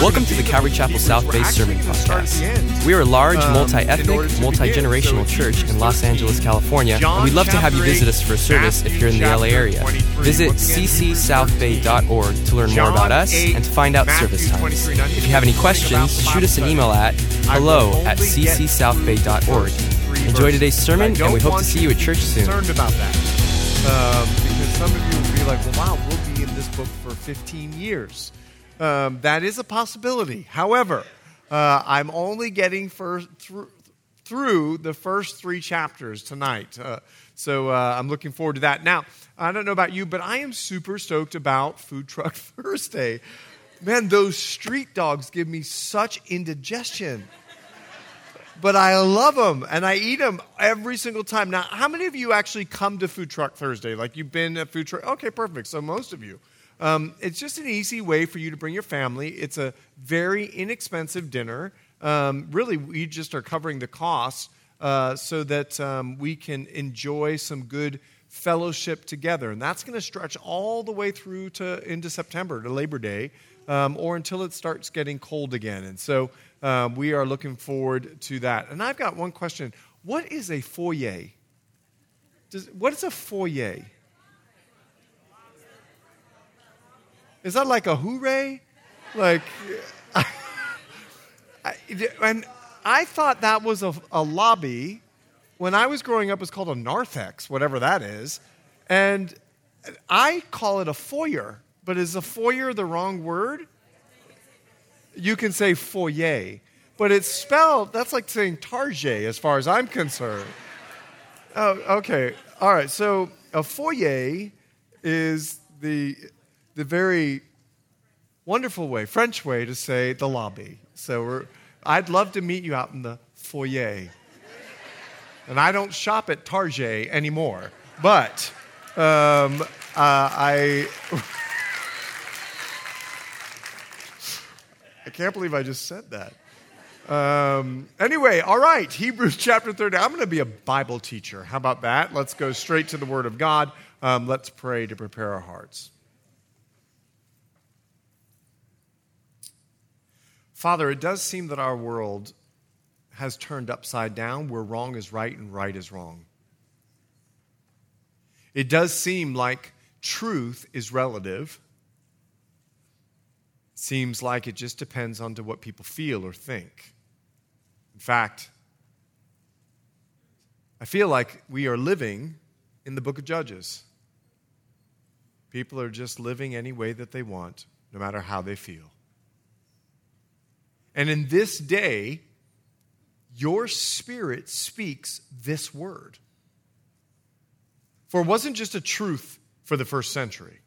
Welcome to the Calvary Chapel South Bay Sermon Podcast. We are a large, Um, multi ethnic, in order to multi generational church in Los Angeles, California, and we'd love to have you visit us for a service if you're in the LA area. Visit ccsouthbay.org to learn more about us and to find out service times. If you have any questions, shoot us an email at hello at ccsouthbay.org. Enjoy today's sermon, and we hope to see you at church soon. Concerned about that, um, because some of you will be like, "Well, wow, we'll be in this book for 15 years." Um, that is a possibility. However, uh, I'm only getting first through, through the first three chapters tonight. Uh, so uh, I'm looking forward to that. Now, I don't know about you, but I am super stoked about Food Truck Thursday. Man, those street dogs give me such indigestion but I love them and I eat them every single time. Now, how many of you actually come to Food Truck Thursday? Like you've been at Food Truck? Okay, perfect. So most of you. Um, it's just an easy way for you to bring your family. It's a very inexpensive dinner. Um, really, we just are covering the costs uh, so that um, we can enjoy some good fellowship together, and that's going to stretch all the way through to into September to Labor Day, um, or until it starts getting cold again. And so um, we are looking forward to that. And I've got one question: What is a foyer? Does, what is a foyer? Is that like a hooray? Like, I, and I thought that was a, a lobby. When I was growing up, it was called a narthex, whatever that is. And I call it a foyer. But is a foyer the wrong word? You can say foyer. But it's spelled, that's like saying target as far as I'm concerned. Oh, okay. All right. So a foyer is the, the very wonderful way, French way to say the lobby. So I'd love to meet you out in the foyer. And I don't shop at Target anymore, but um, uh, I. I can't believe I just said that. Um, anyway, all right, Hebrews chapter 30. I'm going to be a Bible teacher. How about that? Let's go straight to the Word of God. Um, let's pray to prepare our hearts. Father, it does seem that our world has turned upside down where wrong is right and right is wrong. It does seem like truth is relative. Seems like it just depends on to what people feel or think. In fact, I feel like we are living in the book of Judges. People are just living any way that they want, no matter how they feel. And in this day, your spirit speaks this word. For it wasn't just a truth for the first century,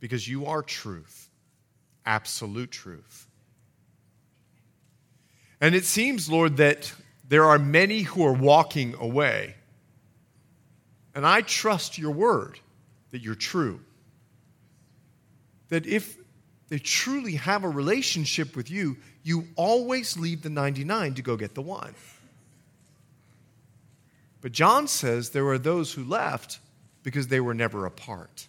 because you are truth, absolute truth. And it seems, Lord, that there are many who are walking away. And I trust your word that you're true. That if they truly have a relationship with you, you always leave the 99 to go get the one. But John says there were those who left because they were never apart.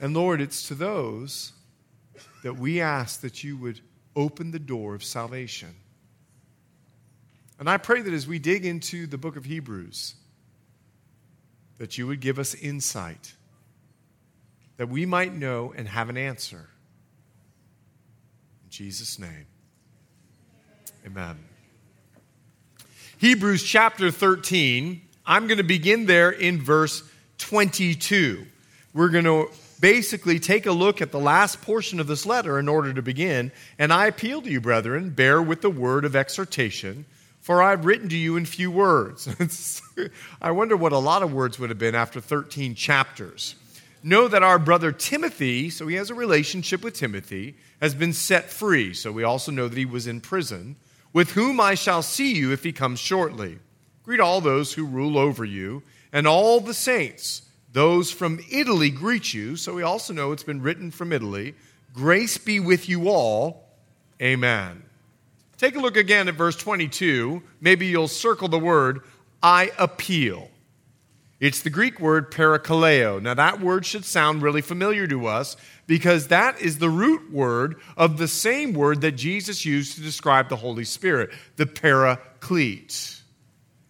And Lord, it's to those that we ask that you would open the door of salvation. And I pray that as we dig into the book of Hebrews, that you would give us insight that we might know and have an answer. In Jesus' name, amen. Hebrews chapter 13, I'm going to begin there in verse 22. We're going to basically take a look at the last portion of this letter in order to begin. And I appeal to you, brethren, bear with the word of exhortation, for I've written to you in few words. I wonder what a lot of words would have been after 13 chapters know that our brother Timothy, so he has a relationship with Timothy, has been set free. So we also know that he was in prison, with whom I shall see you if he comes shortly. Greet all those who rule over you, and all the saints. Those from Italy greet you. So we also know it's been written from Italy. Grace be with you all. Amen. Take a look again at verse 22. Maybe you'll circle the word, I appeal. It's the Greek word parakaleo. Now, that word should sound really familiar to us because that is the root word of the same word that Jesus used to describe the Holy Spirit, the paraclete.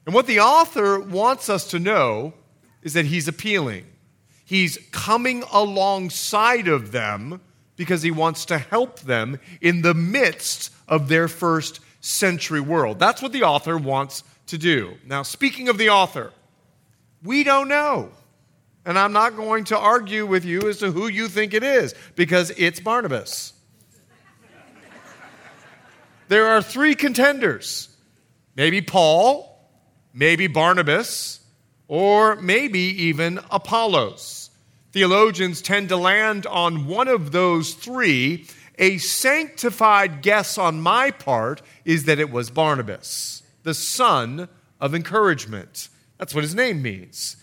And what the author wants us to know is that he's appealing. He's coming alongside of them because he wants to help them in the midst of their first century world. That's what the author wants to do. Now, speaking of the author, we don't know. And I'm not going to argue with you as to who you think it is because it's Barnabas. there are three contenders maybe Paul, maybe Barnabas, or maybe even Apollos. Theologians tend to land on one of those three. A sanctified guess on my part is that it was Barnabas, the son of encouragement. That's what his name means.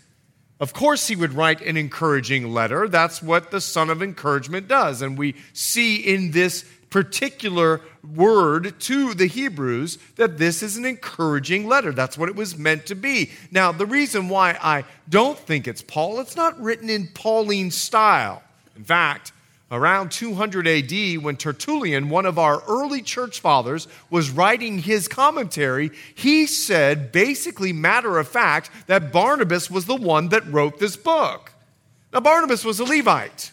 Of course, he would write an encouraging letter. That's what the son of encouragement does. And we see in this particular word to the Hebrews that this is an encouraging letter. That's what it was meant to be. Now, the reason why I don't think it's Paul, it's not written in Pauline style. In fact, around 200 AD, when Tertullian, one of our early church fathers, was writing his commentary, he said, basically, matter of fact, that Barnabas was the one that wrote this book. Now, Barnabas was a Levite.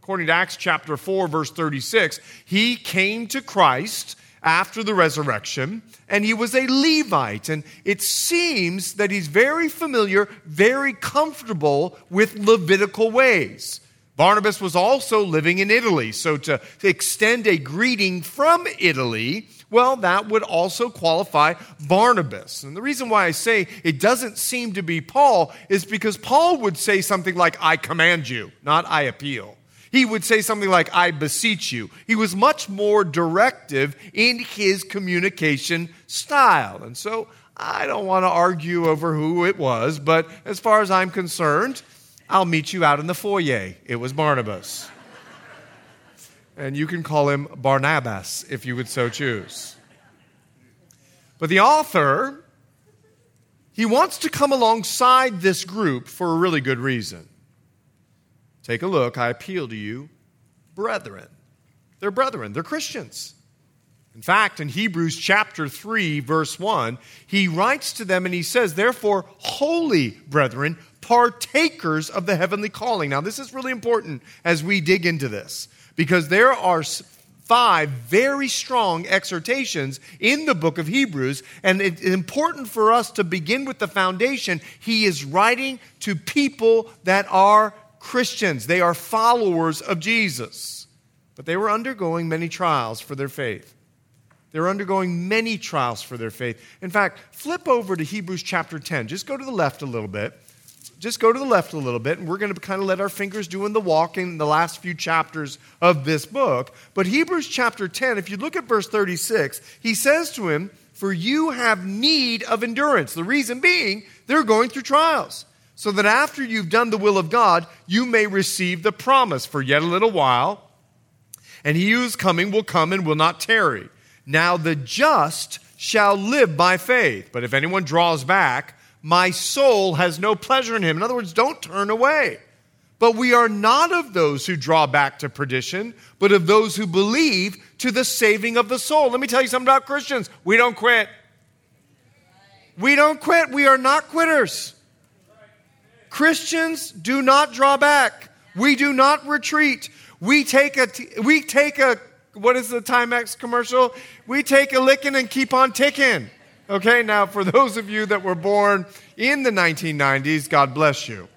According to Acts chapter 4, verse 36, he came to Christ after the resurrection, and he was a Levite. And it seems that he's very familiar, very comfortable with Levitical ways. Barnabas was also living in Italy, so to, extend a greeting from Italy, well, that would also qualify Barnabas. And the reason why I say it doesn't seem to be Paul is because Paul would say something like, I command you, not I appeal. He would say something like, I beseech you. He was much more directive in his communication style. And so I don't want to argue over who it was, but as far as I'm concerned, I'll meet you out in the foyer. It was Barnabas. and you can call him Barnabas if you would so choose. But the author, he wants to come alongside this group for a really good reason. Take a look. I appeal to you, brethren. They're brethren, they're Christians. In fact, in Hebrews chapter 3, verse 1, he writes to them and he says, Therefore, holy brethren, partakers of the heavenly calling. Now, this is really important as we dig into this because there are five very strong exhortations in the book of Hebrews, and it's important for us to begin with the foundation. He is writing to people that are Christians, they are followers of Jesus, but they were undergoing many trials for their faith. They were undergoing many trials for their faith. In fact, flip over to Hebrews chapter 10. Just go to the left a little bit just go to the left a little bit, and we're going to kind of let our fingers do in the walking in the last few chapters of this book. But Hebrews chapter 10, if you look at verse 36, he says to him, For you have need of endurance. The reason being, they're going through trials. So that after you've done the will of God, you may receive the promise for yet a little while. And he who is coming will come and will not tarry. Now the just shall live by faith. But if anyone draws back, my soul has no pleasure in him. In other words, don't turn away. But we are not of those who draw back to perdition, but of those who believe to the saving of the soul. Let me tell you something about Christians. We don't quit. We don't quit. We are not quitters. Christians do not draw back. We do not retreat. We take a, we take a, what is the Timex commercial? We take a licking and keep on ticking. Okay, now for those of you that were born in the 1990s, God bless you.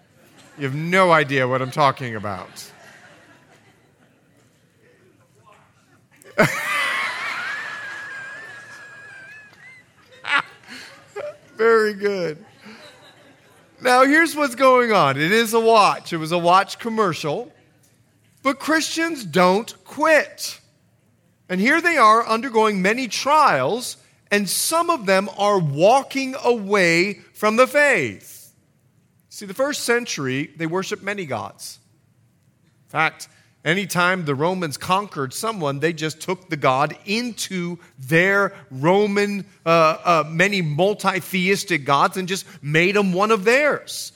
You have no idea what I'm talking about. Very good. Now, here's what's going on it is a watch, it was a watch commercial, but Christians don't quit. And here they are undergoing many trials and some of them are walking away from the faith. See, the first century, they worshiped many gods. In fact, anytime the Romans conquered someone, they just took the god into their Roman, uh, uh, many multi theistic gods and just made them one of theirs.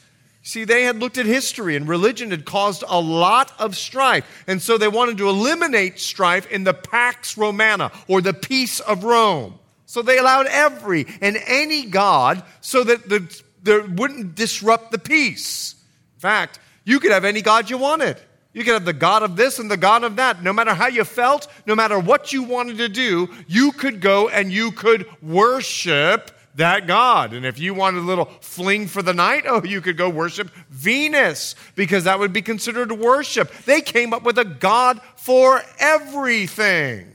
See, they had looked at history and religion had caused a lot of strife. And so they wanted to eliminate strife in the Pax Romana or the peace of Rome. So they allowed every and any God so that the, there wouldn't disrupt the peace. In fact, you could have any God you wanted. You could have the God of this and the God of that. No matter how you felt, no matter what you wanted to do, you could go and you could worship that God. And if you wanted a little fling for the night, oh, you could go worship Venus because that would be considered worship. They came up with a God for everything.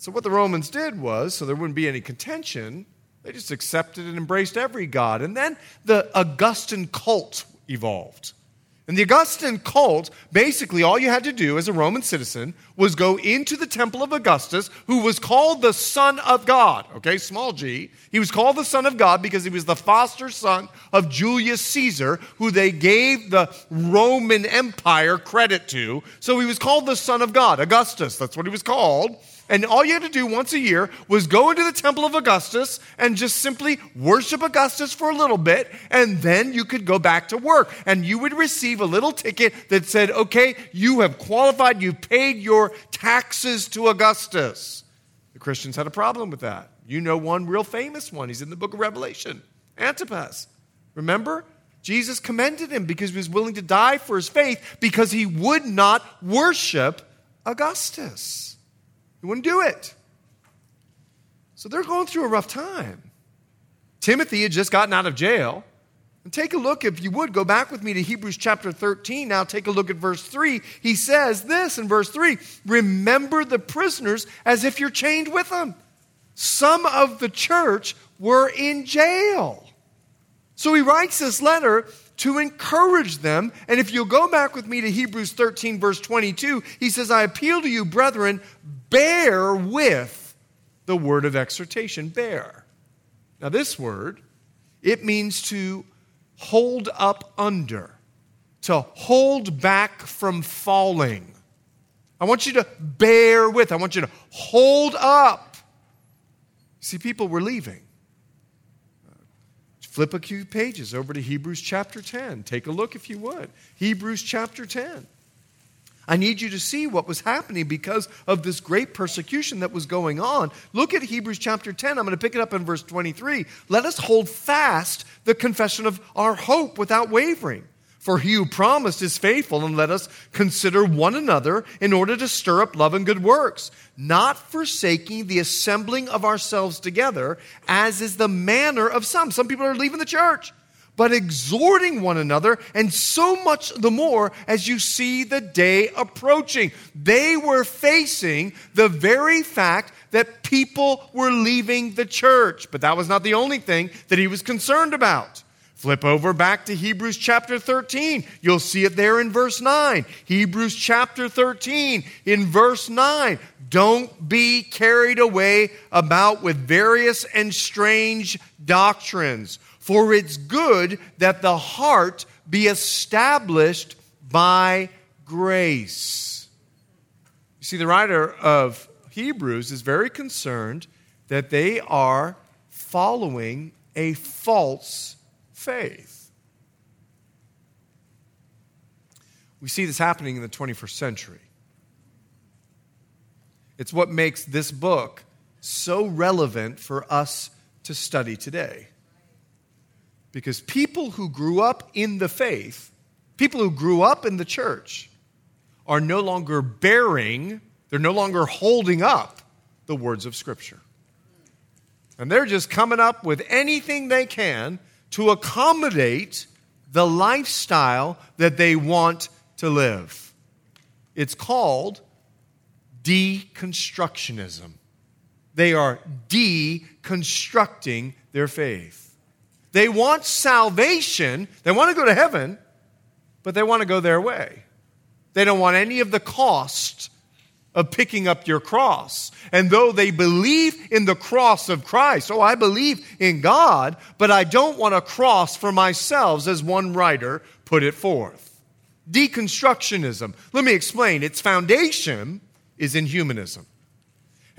So, what the Romans did was, so there wouldn't be any contention, they just accepted and embraced every God. And then the Augustan cult evolved. And the Augustan cult, basically, all you had to do as a Roman citizen was go into the temple of Augustus, who was called the Son of God. Okay, small g. He was called the Son of God because he was the foster son of Julius Caesar, who they gave the Roman Empire credit to. So he was called the Son of God, Augustus. That's what he was called. And all you had to do once a year was go into the temple of Augustus and just simply worship Augustus for a little bit, and then you could go back to work. And you would receive a little ticket that said, okay, you have qualified, you paid your taxes to Augustus. The Christians had a problem with that. You know one real famous one. He's in the book of Revelation Antipas. Remember? Jesus commended him because he was willing to die for his faith because he would not worship Augustus. He wouldn't do it. So they're going through a rough time. Timothy had just gotten out of jail. And take a look, if you would, go back with me to Hebrews chapter 13. Now take a look at verse 3. He says this in verse 3 Remember the prisoners as if you're chained with them. Some of the church were in jail. So he writes this letter to encourage them. And if you'll go back with me to Hebrews 13, verse 22, he says, I appeal to you, brethren, bear with the word of exhortation. Bear. Now, this word, it means to hold up under, to hold back from falling. I want you to bear with, I want you to hold up. See, people were leaving. Flip a few pages over to Hebrews chapter 10. Take a look if you would. Hebrews chapter 10. I need you to see what was happening because of this great persecution that was going on. Look at Hebrews chapter 10. I'm going to pick it up in verse 23. Let us hold fast the confession of our hope without wavering. For he who promised is faithful, and let us consider one another in order to stir up love and good works, not forsaking the assembling of ourselves together, as is the manner of some. Some people are leaving the church, but exhorting one another, and so much the more as you see the day approaching. They were facing the very fact that people were leaving the church, but that was not the only thing that he was concerned about. Flip over back to Hebrews chapter 13. You'll see it there in verse 9. Hebrews chapter 13 in verse 9. Don't be carried away about with various and strange doctrines, for it's good that the heart be established by grace. You see, the writer of Hebrews is very concerned that they are following a false faith. We see this happening in the 21st century. It's what makes this book so relevant for us to study today. Because people who grew up in the faith, people who grew up in the church, are no longer bearing, they're no longer holding up the words of Scripture. And they're just coming up with anything they can to accommodate the lifestyle that they want to live. It's called deconstructionism. They are deconstructing their faith. They want salvation, they want to go to heaven, but they want to go their way. They don't want any of the cost of picking up your cross. And though they believe in the cross of Christ, oh, I believe in God, but I don't want a cross for myself, as one writer put it forth. Deconstructionism. Let me explain. Its foundation is in humanism.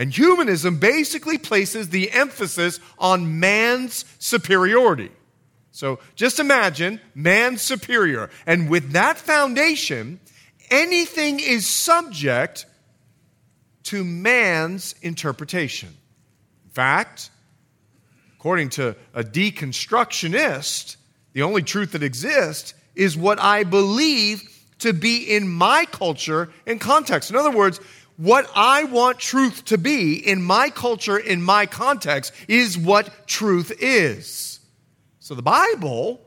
And humanism basically places the emphasis on man's superiority. So just imagine man's superior. And with that foundation, anything is subject to man's interpretation. In fact, according to a deconstructionist, the only truth that exists is what I believe to be in my culture and context. In other words, what I want truth to be in my culture, in my context, is what truth is. So the Bible,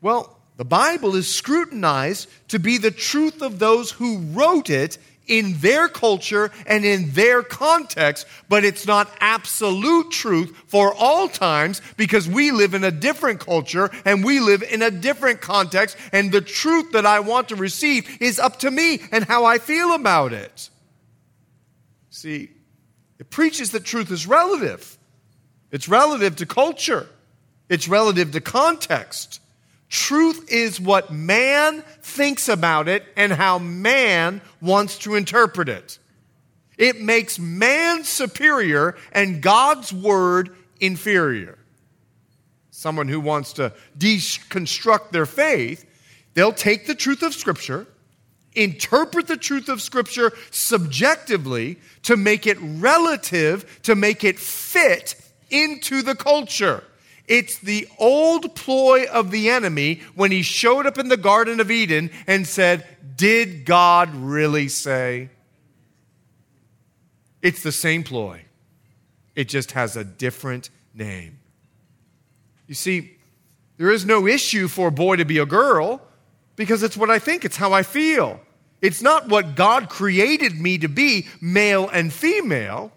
well, the Bible is scrutinized to be the truth of those who wrote it in their culture and in their context, but it's not absolute truth for all times because we live in a different culture and we live in a different context, and the truth that I want to receive is up to me and how I feel about it. See, it preaches that truth is relative. It's relative to culture. It's relative to context. Truth is what man thinks about it and how man wants to interpret it. It makes man superior and God's word inferior. Someone who wants to deconstruct their faith, they'll take the truth of Scripture, interpret the truth of Scripture subjectively to make it relative, to make it fit into the culture. It's the old ploy of the enemy when he showed up in the Garden of Eden and said, Did God really say? It's the same ploy, it just has a different name. You see, there is no issue for a boy to be a girl because it's what I think, it's how I feel. It's not what God created me to be, male and female.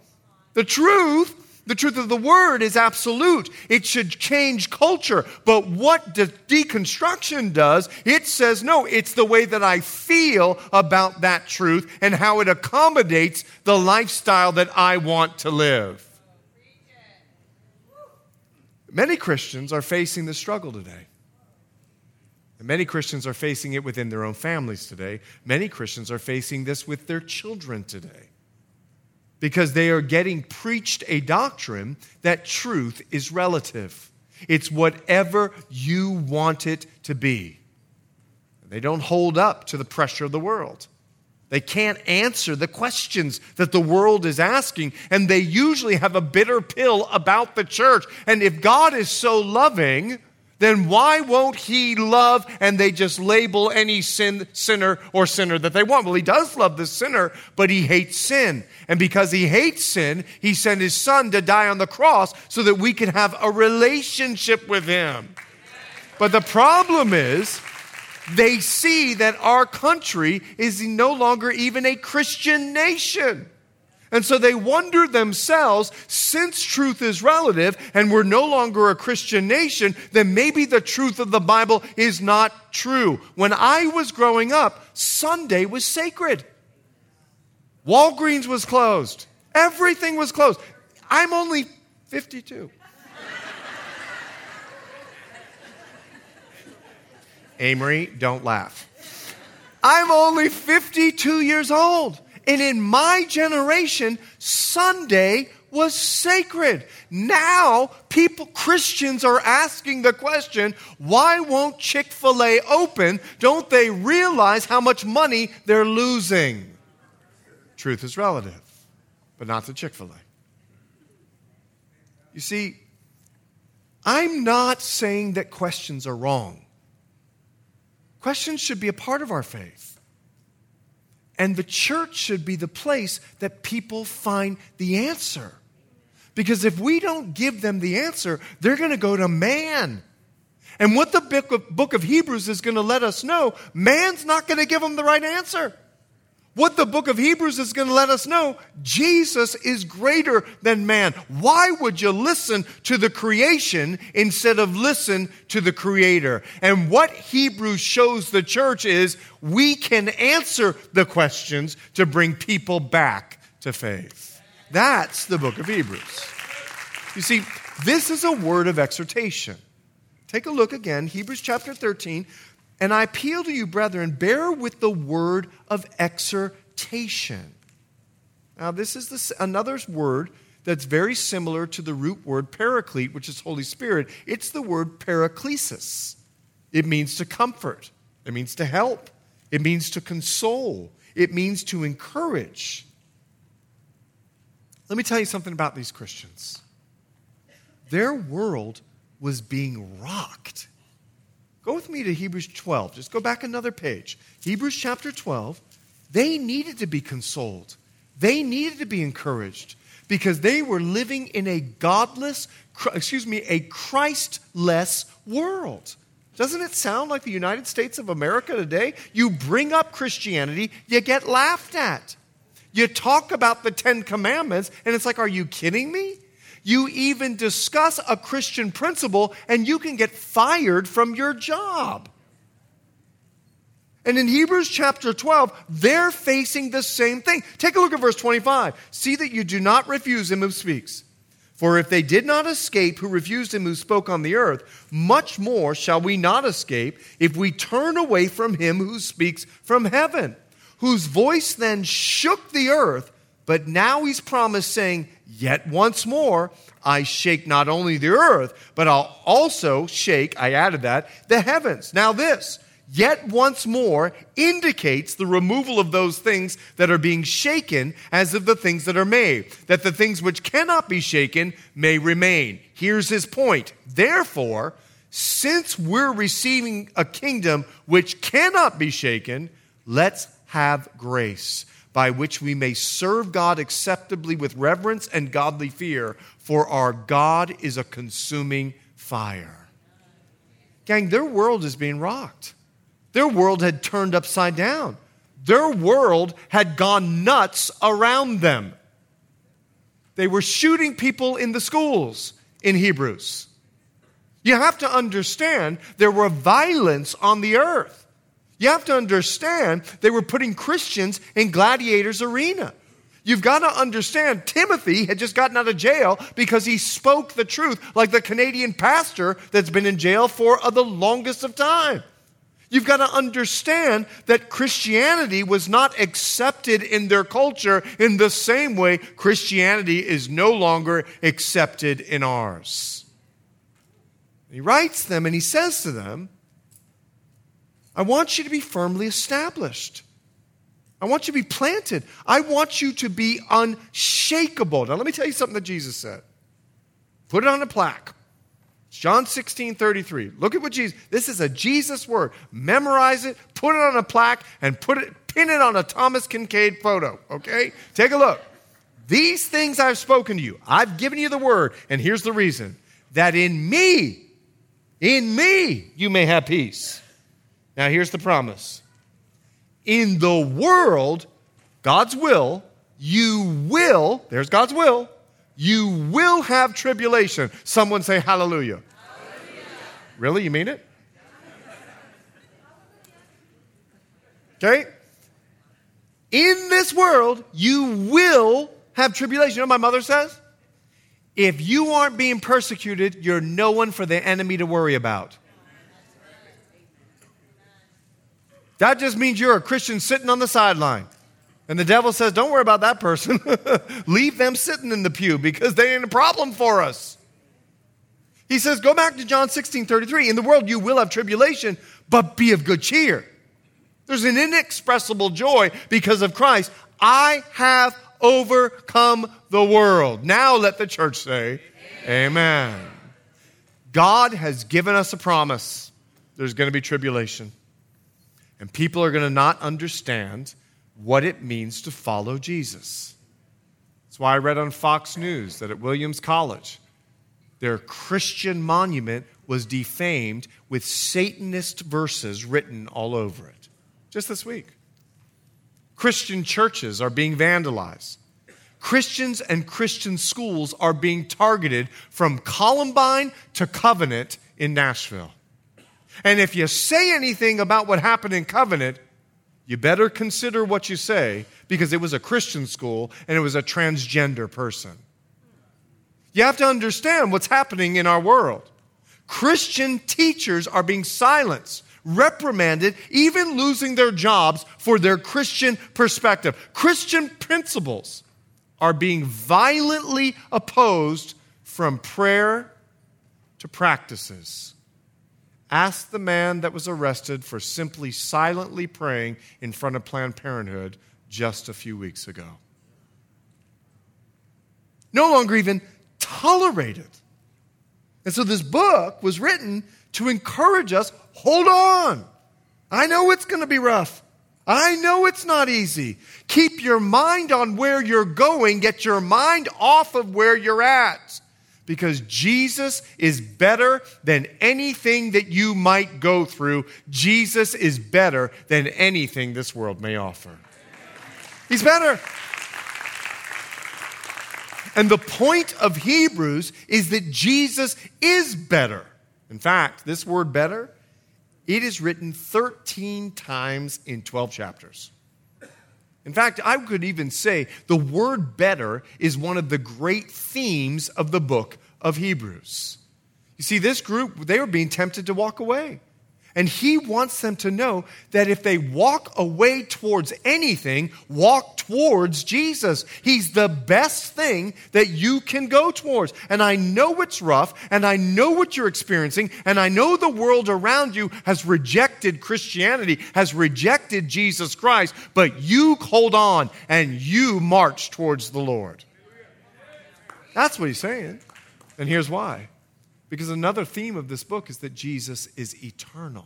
The truth the truth of the word is absolute. It should change culture. But what de- deconstruction does, it says, no, it's the way that I feel about that truth and how it accommodates the lifestyle that I want to live. Many Christians are facing this struggle today. And many Christians are facing it within their own families today. Many Christians are facing this with their children today because they are getting preached a doctrine that truth is relative. It's whatever you want it to be. They don't hold up to the pressure of the world. They can't answer the questions that the world is asking, and they usually have a bitter pill about the church. And if God is so loving, then why won't he love and they just label any sin, sinner or sinner that they want? Well, he does love the sinner, but he hates sin. And because he hates sin, he sent his son to die on the cross so that we can have a relationship with him. But the problem is, they see that our country is no longer even a Christian nation. And so they wonder themselves since truth is relative and we're no longer a Christian nation, then maybe the truth of the Bible is not true. When I was growing up, Sunday was sacred. Walgreens was closed, everything was closed. I'm only 52. Amory, don't laugh. I'm only 52 years old. And in my generation, Sunday was sacred. Now, people, Christians are asking the question, why won't Chick fil A open? Don't they realize how much money they're losing? Truth is relative, but not to Chick fil A. You see, I'm not saying that questions are wrong. Questions should be a part of our faith. And the church should be the place that people find the answer. Because if we don't give them the answer, they're going to go to man. And what the book of, Hebrews is going to let us know, man's not going to give them the right answer. What the book of Hebrews is going to let us know, Jesus is greater than man. Why would you listen to the creation instead of listen to the creator? And what Hebrews shows the church is we can answer the questions to bring people back to faith. That's the book of Hebrews. You see, this is a word of exhortation. Take a look again, Hebrews chapter 13, and I appeal to you, brethren, bear with the word of exhortation. Now, this is the, another word that's very similar to the root word paraclete, which is Holy Spirit. It's the word paraklesis. It means to comfort, it means to help, it means to console, it means to encourage. Let me tell you something about these Christians. Their world was being rocked. Go with me to Hebrews 12. Just go back another page. Hebrews chapter 12. They needed to be consoled. They needed to be encouraged because they were living in a godless, excuse me, a Christless world. Doesn't it sound like the United States of America today? You bring up Christianity, you get laughed at. You talk about the Ten Commandments, and it's like, are you kidding me? You even discuss a Christian principle, and you can get fired from your job. And in Hebrews chapter 12, they're facing the same thing. Take a look at verse 25. See that you do not refuse him who speaks. For if they did not escape who refused him who spoke on the earth, much more shall we not escape if we turn away from him who speaks from heaven, whose voice then shook the earth, but now he's promised, saying, Yet once more I shake not only the earth, but I'll also shake, I added that, the heavens. Now, this yet once more indicates the removal of those things that are being shaken as of the things that are made, that the things which cannot be shaken may remain. Here's his point. Therefore, since we're receiving a kingdom which cannot be shaken, let's have grace by which we may serve God acceptably with reverence and godly fear, for our God is a consuming fire. Gang, their world is being rocked. Their world had turned upside down. Their world had gone nuts around them. They were shooting people in the schools in Hebrews. You have to understand there were violence on the earth. You have to understand they were putting Christians in gladiators' arena. You've got to understand Timothy had just gotten out of jail because he spoke the truth, like the Canadian pastor that's been in jail for uh, the longest of time. You've got to understand that Christianity was not accepted in their culture in the same way Christianity is no longer accepted in ours. He writes them and he says to them, I want you to be firmly established. I want you to be planted. I want you to be unshakable. Now, let me tell you something that Jesus said. Put it on a plaque. It's John 16, 33. Look at what Jesus, this is a Jesus word. Memorize it, put it on a plaque, and put it, pin it on a Thomas Kinkade photo, okay? Take a look. These things I've spoken to you, I've given you the word, and here's the reason that in me, in me, you may have peace. Now, here's the promise in the world, God's will, you will, there's God's will, you will have tribulation. Someone say hallelujah. hallelujah. Really? You mean it? Okay? In this world, you will have tribulation. You know my mother says? If you aren't being persecuted, you're no one for the enemy to worry about. That just means you're a Christian sitting on the sideline. And the devil says, Don't worry about that person. Leave them sitting in the pew because they ain't a problem for us. He says, Go back to John 16 33. In the world you will have tribulation, but be of good cheer. There's an inexpressible joy because of Christ. I have overcome the world. Now let the church say, Amen. Amen. God has given us a promise. There's going to be tribulation. And people are going to not understand what it means to follow Jesus. That's why I read on Fox News that at Williams College, their Christian monument was defamed with Satanist verses written all over it. Just this week. Christian churches are being vandalized. Christians and Christian schools are being targeted from Columbine to Covenant in Nashville. And if you say anything about what happened in Covenant, you better consider what you say because it was a Christian school and it was a transgender person. You have to understand what's happening in our world. Christian teachers are being silenced, reprimanded, even losing their jobs for their Christian perspective. Christian principles are being violently opposed from prayer to practices. Ask the man that was arrested for simply silently praying in front of Planned Parenthood just a few weeks ago. No longer even tolerated. And so this book was written to encourage us hold on. I know it's going to be rough. I know it's not easy. Keep your mind on where you're going, get your mind off of where you're at because Jesus is better than anything that you might go through. Jesus is better than anything this world may offer. He's better. And the point of Hebrews is that Jesus is better. In fact, this word better, it is written 13 times in 12 chapters. In fact, I could even say the word better is one of the great themes of the book of Hebrews. You see, this group, they were being tempted to walk away. And he wants them to know that if they walk away towards anything, walk towards Jesus. He's the best thing that you can go towards. And I know it's rough, and I know what you're experiencing, and I know the world around you has rejected Christianity, has rejected Jesus Christ, but you hold on and you march towards the Lord. That's what he's saying. And here's why because another theme of this book is that Jesus is eternal.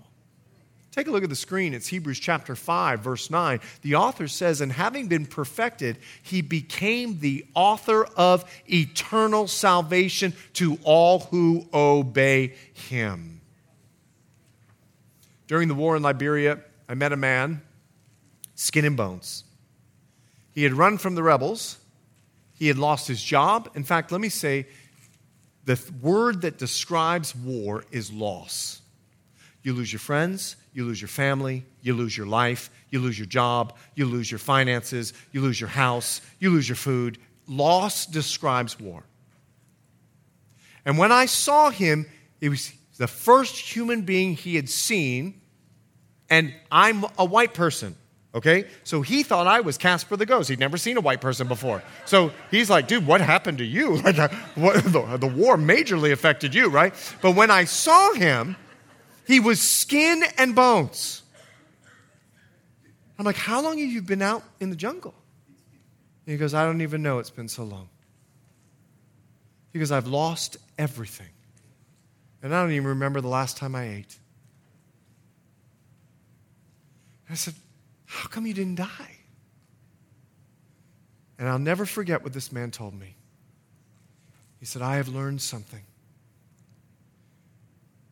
Take a look at the screen. It's Hebrews chapter 5, verse 9. The author says, And having been perfected, he became the author of eternal salvation to all who obey him. During the war in Liberia, I met a man, skin and bones. He had run from the rebels, he had lost his job. In fact, let me say, the word that describes war is loss. You lose your friends, you lose your family, you lose your life, you lose your job, you lose your finances, you lose your house, you lose your food. Loss describes war. And when I saw him, it was the first human being he had seen, and I'm a white person. Okay? So he thought I was Casper the Ghost. He'd never seen a white person before. So he's like, dude, what happened to you? Like, uh, what, the, the war majorly affected you, right? But when I saw him, he was skin and bones. I'm like, how long have you been out in the jungle? And he goes, I don't even know. It's been so long. He goes, I've lost everything. And I don't even remember the last time I ate. I said, how come you didn't die? And I'll never forget what this man told me. He said, I have learned something.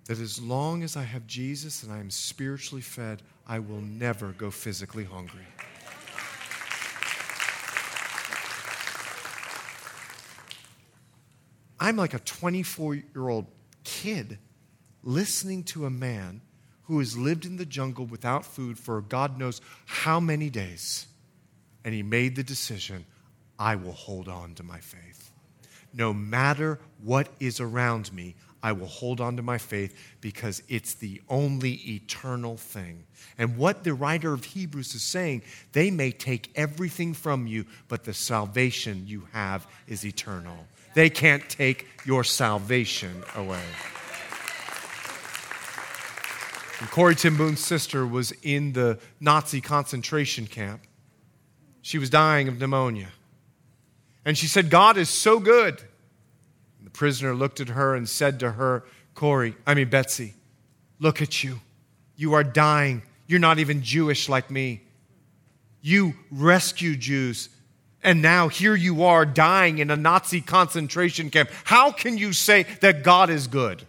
That as long as I have Jesus and I am spiritually fed, I will never go physically hungry. I'm like a 24 year old kid listening to a man who has lived in the jungle without food for God knows how many days. And he made the decision I will hold on to my faith. No matter what is around me, I will hold on to my faith because it's the only eternal thing. And what the writer of Hebrews is saying, they may take everything from you, but the salvation you have is eternal. They can't take your salvation away. And Corrie ten Boom's sister was in the Nazi concentration camp. She was dying of pneumonia. And she said, God is so good. And the prisoner looked at her and said to her, Corrie, I mean, Betsy, look at you. You are dying. You're not even Jewish like me. You rescue Jews. And now here you are dying in a Nazi concentration camp. How can you say that God is good?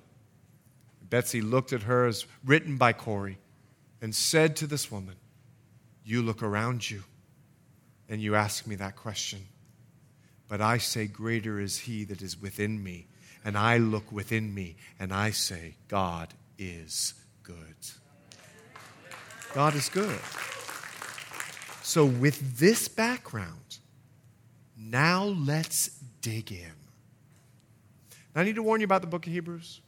Betsy looked at her as written by Corrie and said to this woman, You look around you and you ask me that question. But I say, Greater is he that is within me. And I look within me and I say, God is good. God is good. So, with this background, now let's dig in. Now, I need to warn you about the book of Hebrews.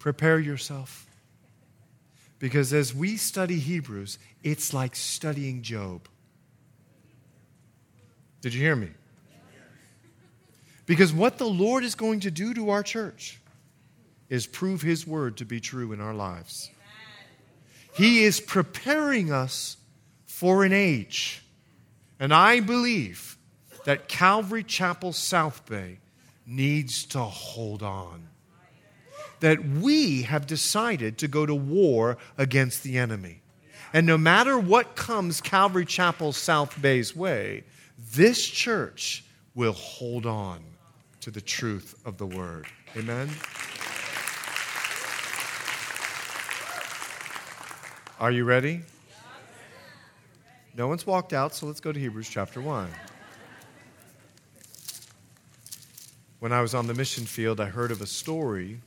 Prepare yourself. Because as we study Hebrews, it's like studying Job. Did you hear me? Because what the Lord is going to do to our church is prove His word to be true in our lives. He is preparing us for an age. And I believe that Calvary Chapel South Bay needs to hold on. That we have decided to go to war against the enemy. And no matter what comes Calvary Chapel South Bay's way, this church will hold on to the truth of the word. Amen? Are you ready? No one's walked out, so let's go to Hebrews chapter 1. When I was on the mission field, I heard of a story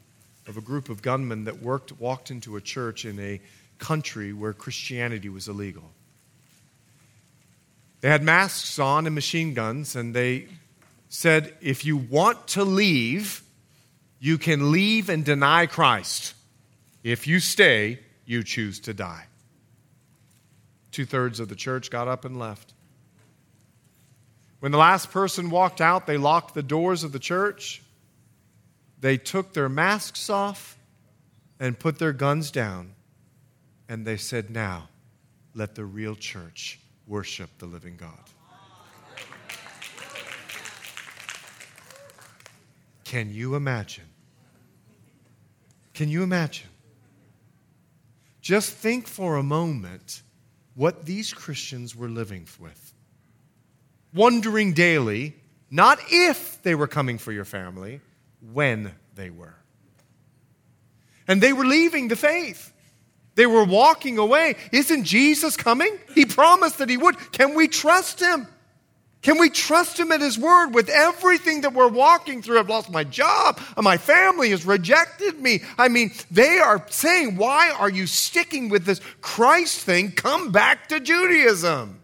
of a group of gunmen that worked, walked into a church in a country where Christianity was illegal. They had masks on and machine guns, and they said, if you want to leave, you can leave and deny Christ. If you stay, you choose to die. Two thirds of the church got up and left. When the last person walked out, they locked the doors of the church. They took their masks off and put their guns down. And they said, Now, let the real church worship the living God. Can you imagine? Can you imagine? Just think for a moment what these Christians were living with. Wondering daily, not if they were coming for your family, when they were. And they were leaving the faith. They were walking away. Isn't Jesus coming? He promised that He would. Can we trust Him? Can we trust Him at His word with everything that we're walking through? I've lost my job. My family has rejected me. I mean, they are saying, Why are you sticking with this Christ thing? Come back to Judaism.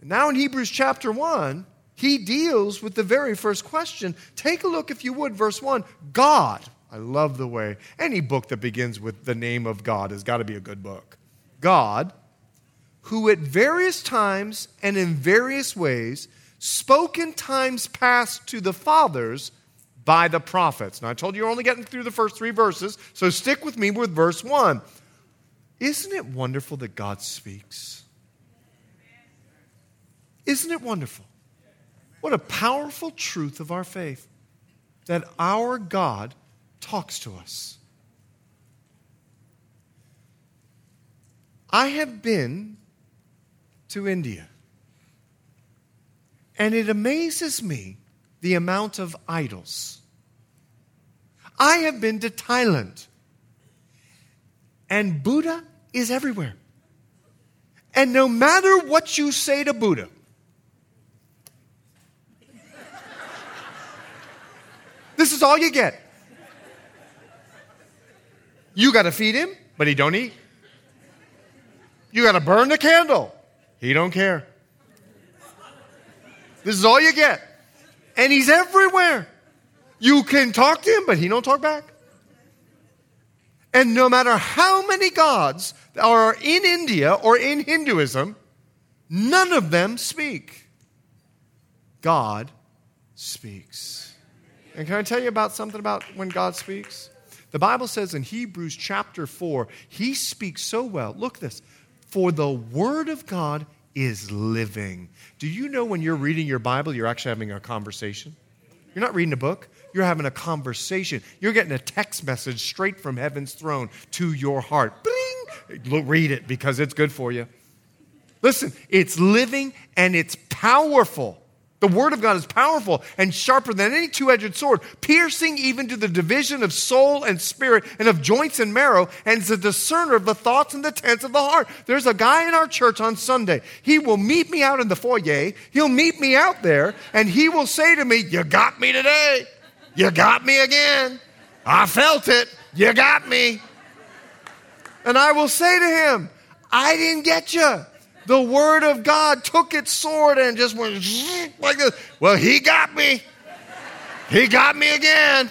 And now in Hebrews chapter 1, he deals with the very first question. Take a look, if you would, verse 1. God. I love the way any book that begins with the name of God has got to be a good book. God who at various times and in various ways spoke in times past to the fathers by the prophets. Now, I told you you're only getting through the first three verses, so stick with me with verse 1. Isn't it wonderful that God speaks? Isn't it wonderful? What a powerful truth of our faith that our God talks to us. I have been to India. And it amazes me the amount of idols. I have been to Thailand, and Buddha is everywhere. And no matter what you say to Buddha, this is all you get. You got to feed him, but he don't eat. You got to burn the candle, he don't care. This is all you get. And he's everywhere. You can talk to him, but he don't talk back. And no matter how many gods are in India or in Hinduism, none of them speak. God speaks. And can I tell you about something about when God speaks? The Bible says in Hebrews chapter 4, he speaks so well. Look this. For the Word of God is living. Do you know when you're reading your Bible, you're actually having a conversation? You're not reading a book, you're having a conversation. You're getting a text message straight from heaven's throne to your heart. Bing! Read it because it's good for you. Listen, it's living and it's powerful. The Word of God is powerful and sharper than any two edged sword, piercing even to the division of soul and spirit and of joints and marrow, and is a discerner of the thoughts and the intents of the heart. There's a guy in our church on Sunday. He will meet me out in the foyer. He'll meet me out there, and he will say to me, You got me today. You got me again. I felt it. You got me. And I will say to him, I didn't get you the word of God took its sword and just went like this. Well, he got me. He got me again.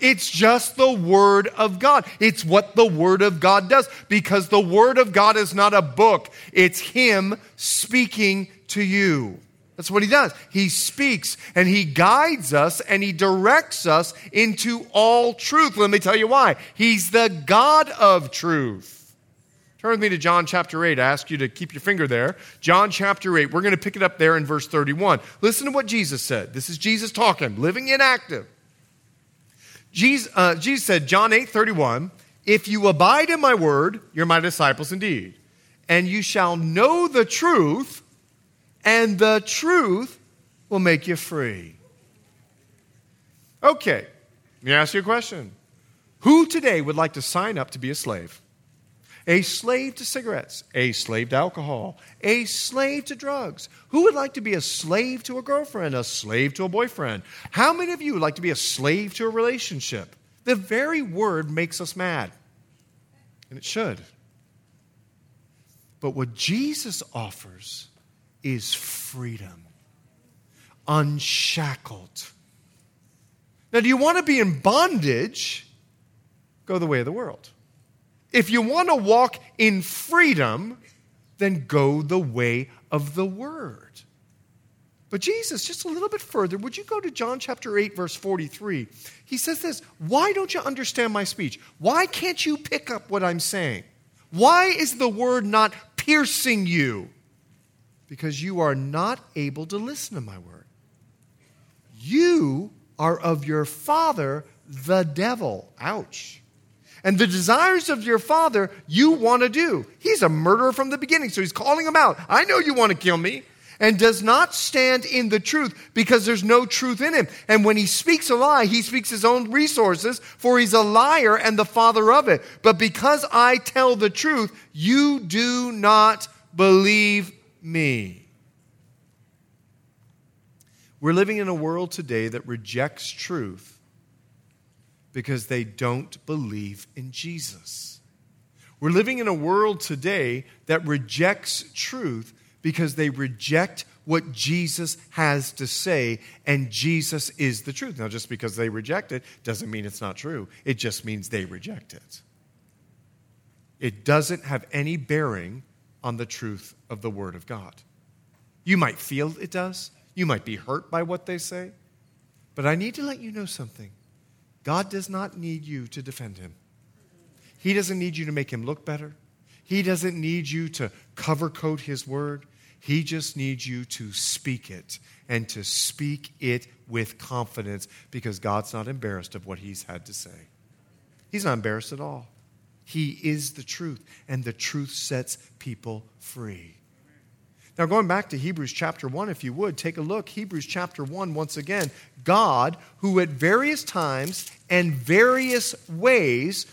It's just the Word of God. It's what the Word of God does because the Word of God is not a book, it's Him speaking to you. That's what he does. He speaks and he guides us and he directs us into all truth. Let me tell you why. He's the God of truth. Turn with me to John chapter 8. I ask you to keep your finger there. John chapter 8. We're going to pick it up there in verse 31. Listen to what Jesus said. This is Jesus talking, living inactive. Jesus, uh, Jesus said, John 8 31, If you abide in my word, you're my disciples indeed, and you shall know the truth and the truth will make you free. Okay, let me ask you a question. Who today would like to sign up to be a slave? A slave to cigarettes, a slave to alcohol, a slave to drugs. Who would like to be a slave to a girlfriend, a slave to a boyfriend? How many of you would like to be a slave to a relationship? The very word makes us mad, and it should. But what Jesus offers is freedom, unshackled. Now, do you want to be in bondage? Go the way of the world. If you want to walk in freedom, then go the way of the word. But Jesus, just a little bit further, would you go to John chapter 8, verse 43? He says this Why don't you understand my speech? Why can't you pick up what I'm saying? Why is the word not piercing you? because you are not able to listen to my word. You are of your father, the devil. Ouch. And the desires of your father you want to do. He's a murderer from the beginning, so he's calling him out. I know you want to kill me. And does not stand in the truth because there's no truth in him. And when he speaks a lie, he speaks his own resources, for he's a liar and the father of it. But because I tell the truth, you do not believe me. We're living in a world today that rejects truth because they don't believe in Jesus. We're living in a world today that rejects truth because they reject what Jesus has to say, and Jesus is the truth. Now, just because they reject it doesn't mean it's not true, it just means they reject it. It doesn't have any bearing on the truth of the Word of God. You might feel it does, you might be hurt by what they say, but I need to let you know something. God does not need you to defend him. He doesn't need you to make him look better. He doesn't need you to cover coat his word. He just needs you to speak it and to speak it with confidence because God's not embarrassed of what he's had to say. He's not embarrassed at all. He is the truth, and the truth sets people free. Now, going back to Hebrews chapter 1, if you would, take a look. Hebrews chapter 1, once again. God, who at various times and various ways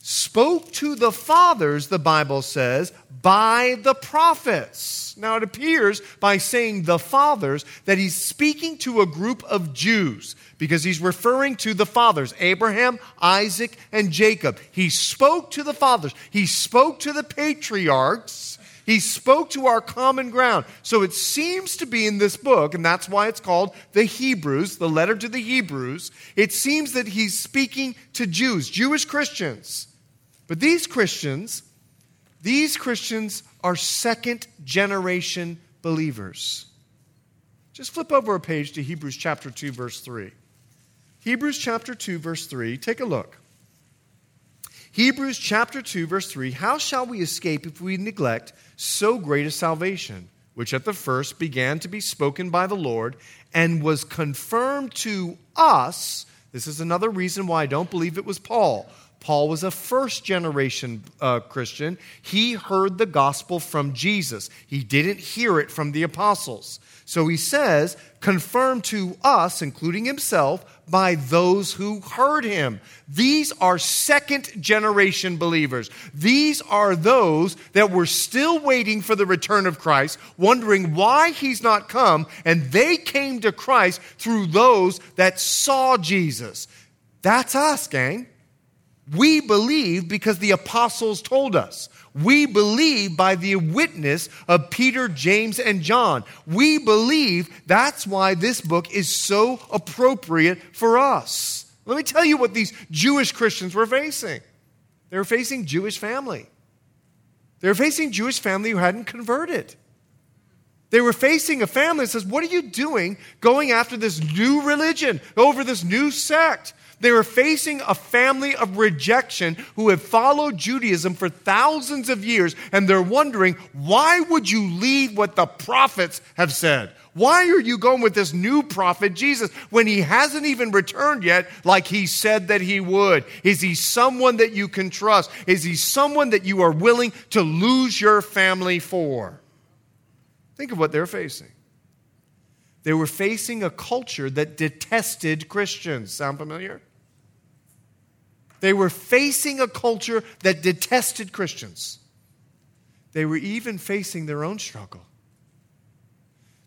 spoke to the fathers, the Bible says, by the prophets. Now, it appears by saying the fathers that he's speaking to a group of Jews because he's referring to the fathers Abraham, Isaac, and Jacob. He spoke to the fathers, he spoke to the patriarchs. He spoke to our common ground. So it seems to be in this book, and that's why it's called the Hebrews, the letter to the Hebrews. It seems that he's speaking to Jews, Jewish Christians. But these Christians, these Christians are second generation believers. Just flip over a page to Hebrews chapter 2, verse 3. Hebrews chapter 2, verse 3. Take a look. Hebrews chapter 2, verse 3 How shall we escape if we neglect so great a salvation, which at the first began to be spoken by the Lord and was confirmed to us? This is another reason why I don't believe it was Paul. Paul was a first generation uh, Christian. He heard the gospel from Jesus, he didn't hear it from the apostles. So he says, confirmed to us, including himself, by those who heard him. These are second generation believers. These are those that were still waiting for the return of Christ, wondering why he's not come, and they came to Christ through those that saw Jesus. That's us, gang. We believe because the apostles told us. We believe by the witness of Peter, James, and John. We believe that's why this book is so appropriate for us. Let me tell you what these Jewish Christians were facing. They were facing Jewish family. They were facing Jewish family who hadn't converted. They were facing a family that says, What are you doing going after this new religion, over this new sect? They were facing a family of rejection who have followed Judaism for thousands of years, and they're wondering, why would you leave what the prophets have said? Why are you going with this new prophet, Jesus, when he hasn't even returned yet, like he said that he would? Is he someone that you can trust? Is he someone that you are willing to lose your family for? Think of what they're facing. They were facing a culture that detested Christians. Sound familiar? They were facing a culture that detested Christians. They were even facing their own struggle.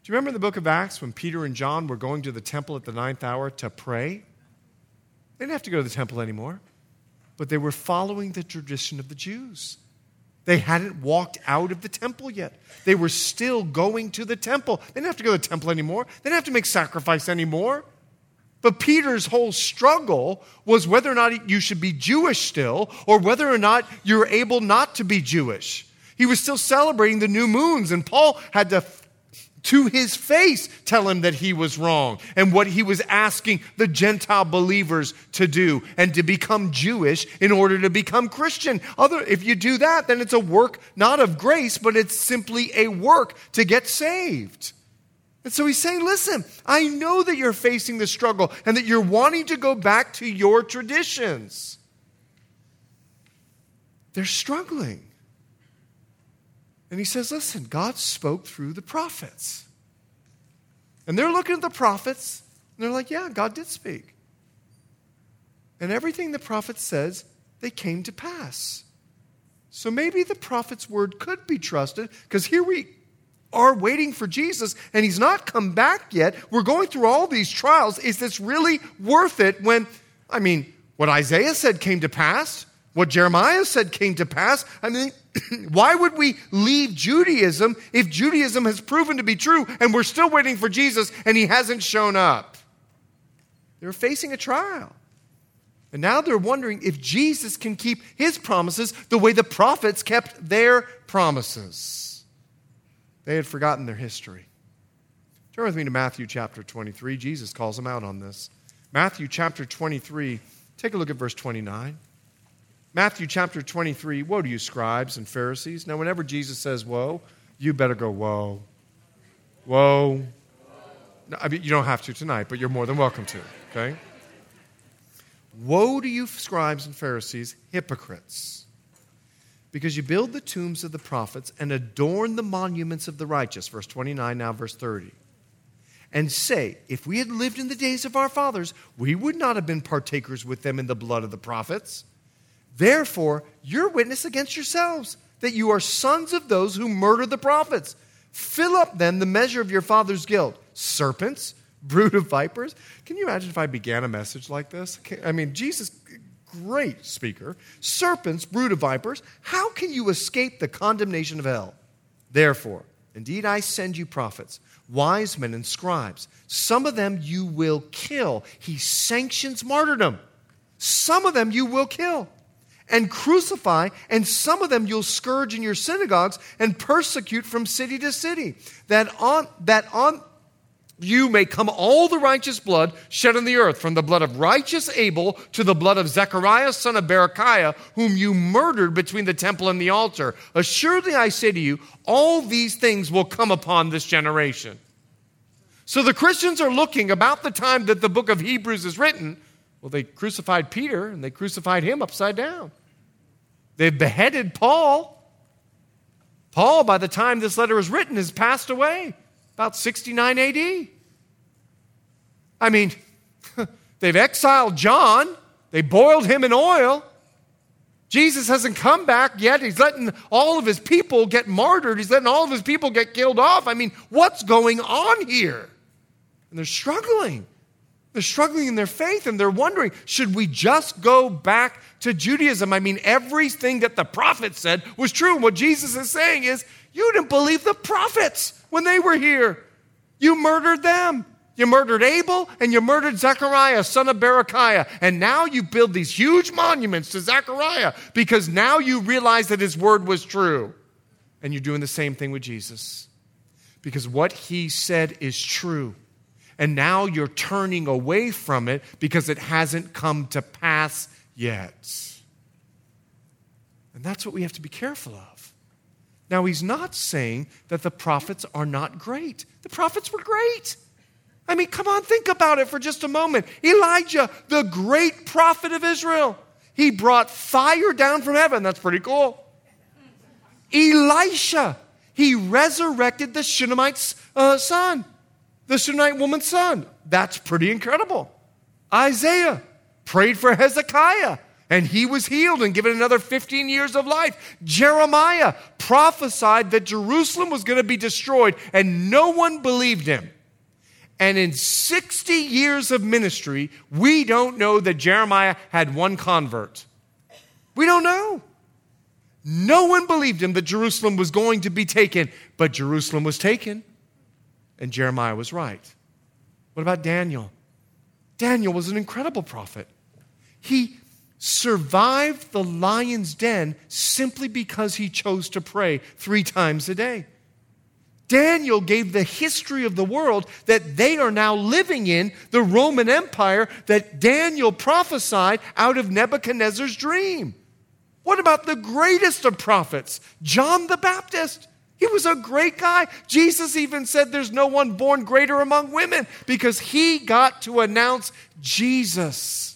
Do you remember in the book of Acts when Peter and John were going to the temple at the ninth hour to pray? They didn't have to go to the temple anymore, but they were following the tradition of the Jews. They hadn't walked out of the temple yet. They were still going to the temple. They didn't have to go to the temple anymore. They didn't have to make sacrifice anymore. But Peter's whole struggle was whether or not you should be Jewish still, or whether or not you're able not to be Jewish. He was still celebrating the new moons, and Paul had to to his face tell him that he was wrong and what he was asking the Gentile believers to do and to become Jewish in order to become Christian. Other, if you do that, then it's a work not of grace, but it's simply a work to get saved. And so he's saying, listen, I know that you're facing the struggle and that you're wanting to go back to your traditions. They're struggling. And he says, Listen, God spoke through the prophets. And they're looking at the prophets, and they're like, Yeah, God did speak. And everything the prophet says, they came to pass. So maybe the prophet's word could be trusted, because here we are waiting for Jesus, and he's not come back yet. We're going through all these trials. Is this really worth it when, I mean, what Isaiah said came to pass? What Jeremiah said came to pass. I mean, why would we leave Judaism if Judaism has proven to be true and we're still waiting for Jesus and he hasn't shown up? They're facing a trial. And now they're wondering if Jesus can keep his promises the way the prophets kept their promises. They had forgotten their history. Turn with me to Matthew chapter 23. Jesus calls them out on this. Matthew chapter 23, take a look at verse 29. Matthew chapter 23, woe to you, scribes and Pharisees. Now, whenever Jesus says woe, you better go, whoa. Whoa. No, I mean, you don't have to tonight, but you're more than welcome to, okay? Woe to you, scribes and Pharisees, hypocrites, because you build the tombs of the prophets and adorn the monuments of the righteous. Verse 29, now verse 30. And say, if we had lived in the days of our fathers, we would not have been partakers with them in the blood of the prophets. Therefore, you're witness against yourselves that you are sons of those who murdered the prophets. Fill up then the measure of your father's guilt. Serpents, brood of vipers. Can you imagine if I began a message like this? I mean, Jesus, great speaker. Serpents, brood of vipers, how can you escape the condemnation of hell? Therefore, indeed, I send you prophets, wise men, and scribes. Some of them you will kill. He sanctions martyrdom. Some of them you will kill and crucify, and some of them you'll scourge in your synagogues and persecute from city to city, that on, that on you may come all the righteous blood shed on the earth, from the blood of righteous Abel to the blood of Zechariah, son of Berechiah, whom you murdered between the temple and the altar. Assuredly, I say to you, all these things will come upon this generation. So the Christians are looking about the time that the book of Hebrews is written. Well, they crucified Peter and they crucified him upside down. They beheaded Paul. Paul, by the time this letter is written, has passed away, about 69 AD. I mean, they've exiled John, they boiled him in oil. Jesus hasn't come back yet. He's letting all of his people get martyred. He's letting all of his people get killed off. I mean, what's going on here? And they're struggling. They're struggling in their faith and they're wondering should we just go back to Judaism? I mean, everything that the prophets said was true. And what Jesus is saying is, you didn't believe the prophets when they were here. You murdered them. You murdered Abel and you murdered Zechariah, son of Berechiah. And now you build these huge monuments to Zechariah because now you realize that his word was true. And you're doing the same thing with Jesus because what he said is true. And now you're turning away from it because it hasn't come to pass yet. And that's what we have to be careful of. Now, he's not saying that the prophets are not great. The prophets were great. I mean, come on, think about it for just a moment. Elijah, the great prophet of Israel, he brought fire down from heaven. That's pretty cool. Elisha, he resurrected the Shunammite's uh, son, the Shunammite woman's son. That's pretty incredible. Isaiah prayed for Hezekiah and he was healed and given another 15 years of life. Jeremiah prophesied that Jerusalem was going to be destroyed, and no one believed him. And in 60 years of ministry, we don't know that Jeremiah had one convert. We don't know. No one believed him that Jerusalem was going to be taken, but Jerusalem was taken, and Jeremiah was right. What about Daniel? Daniel was an incredible prophet. He survived the lion's den simply because he chose to pray three times a day. Daniel gave the history of the world that they are now living in, the Roman Empire that Daniel prophesied out of Nebuchadnezzar's dream. What about the greatest of prophets, John the Baptist? He was a great guy. Jesus even said there's no one born greater among women because he got to announce Jesus.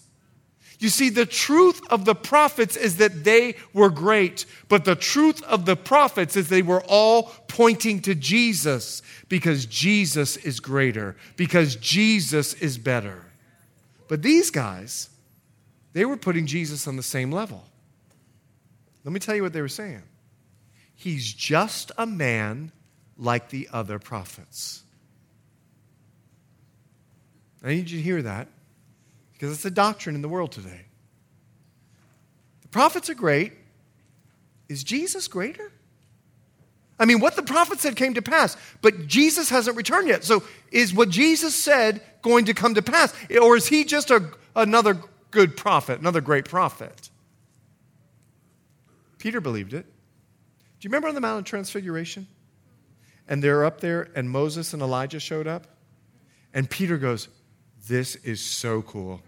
You see, the truth of the prophets is that they were great, but the truth of the prophets is they were all pointing to Jesus because Jesus is greater, because Jesus is better. But these guys, they were putting Jesus on the same level. Let me tell you what they were saying. He's just a man like the other prophets. I need you to hear that because it's a doctrine in the world today. The prophets are great. Is Jesus greater? I mean, what the prophet said came to pass, but Jesus hasn't returned yet. So is what Jesus said going to come to pass? Or is he just a, another good prophet, another great prophet? Peter believed it. Do you remember on the Mount of Transfiguration? And they're up there, and Moses and Elijah showed up. And Peter goes, This is so cool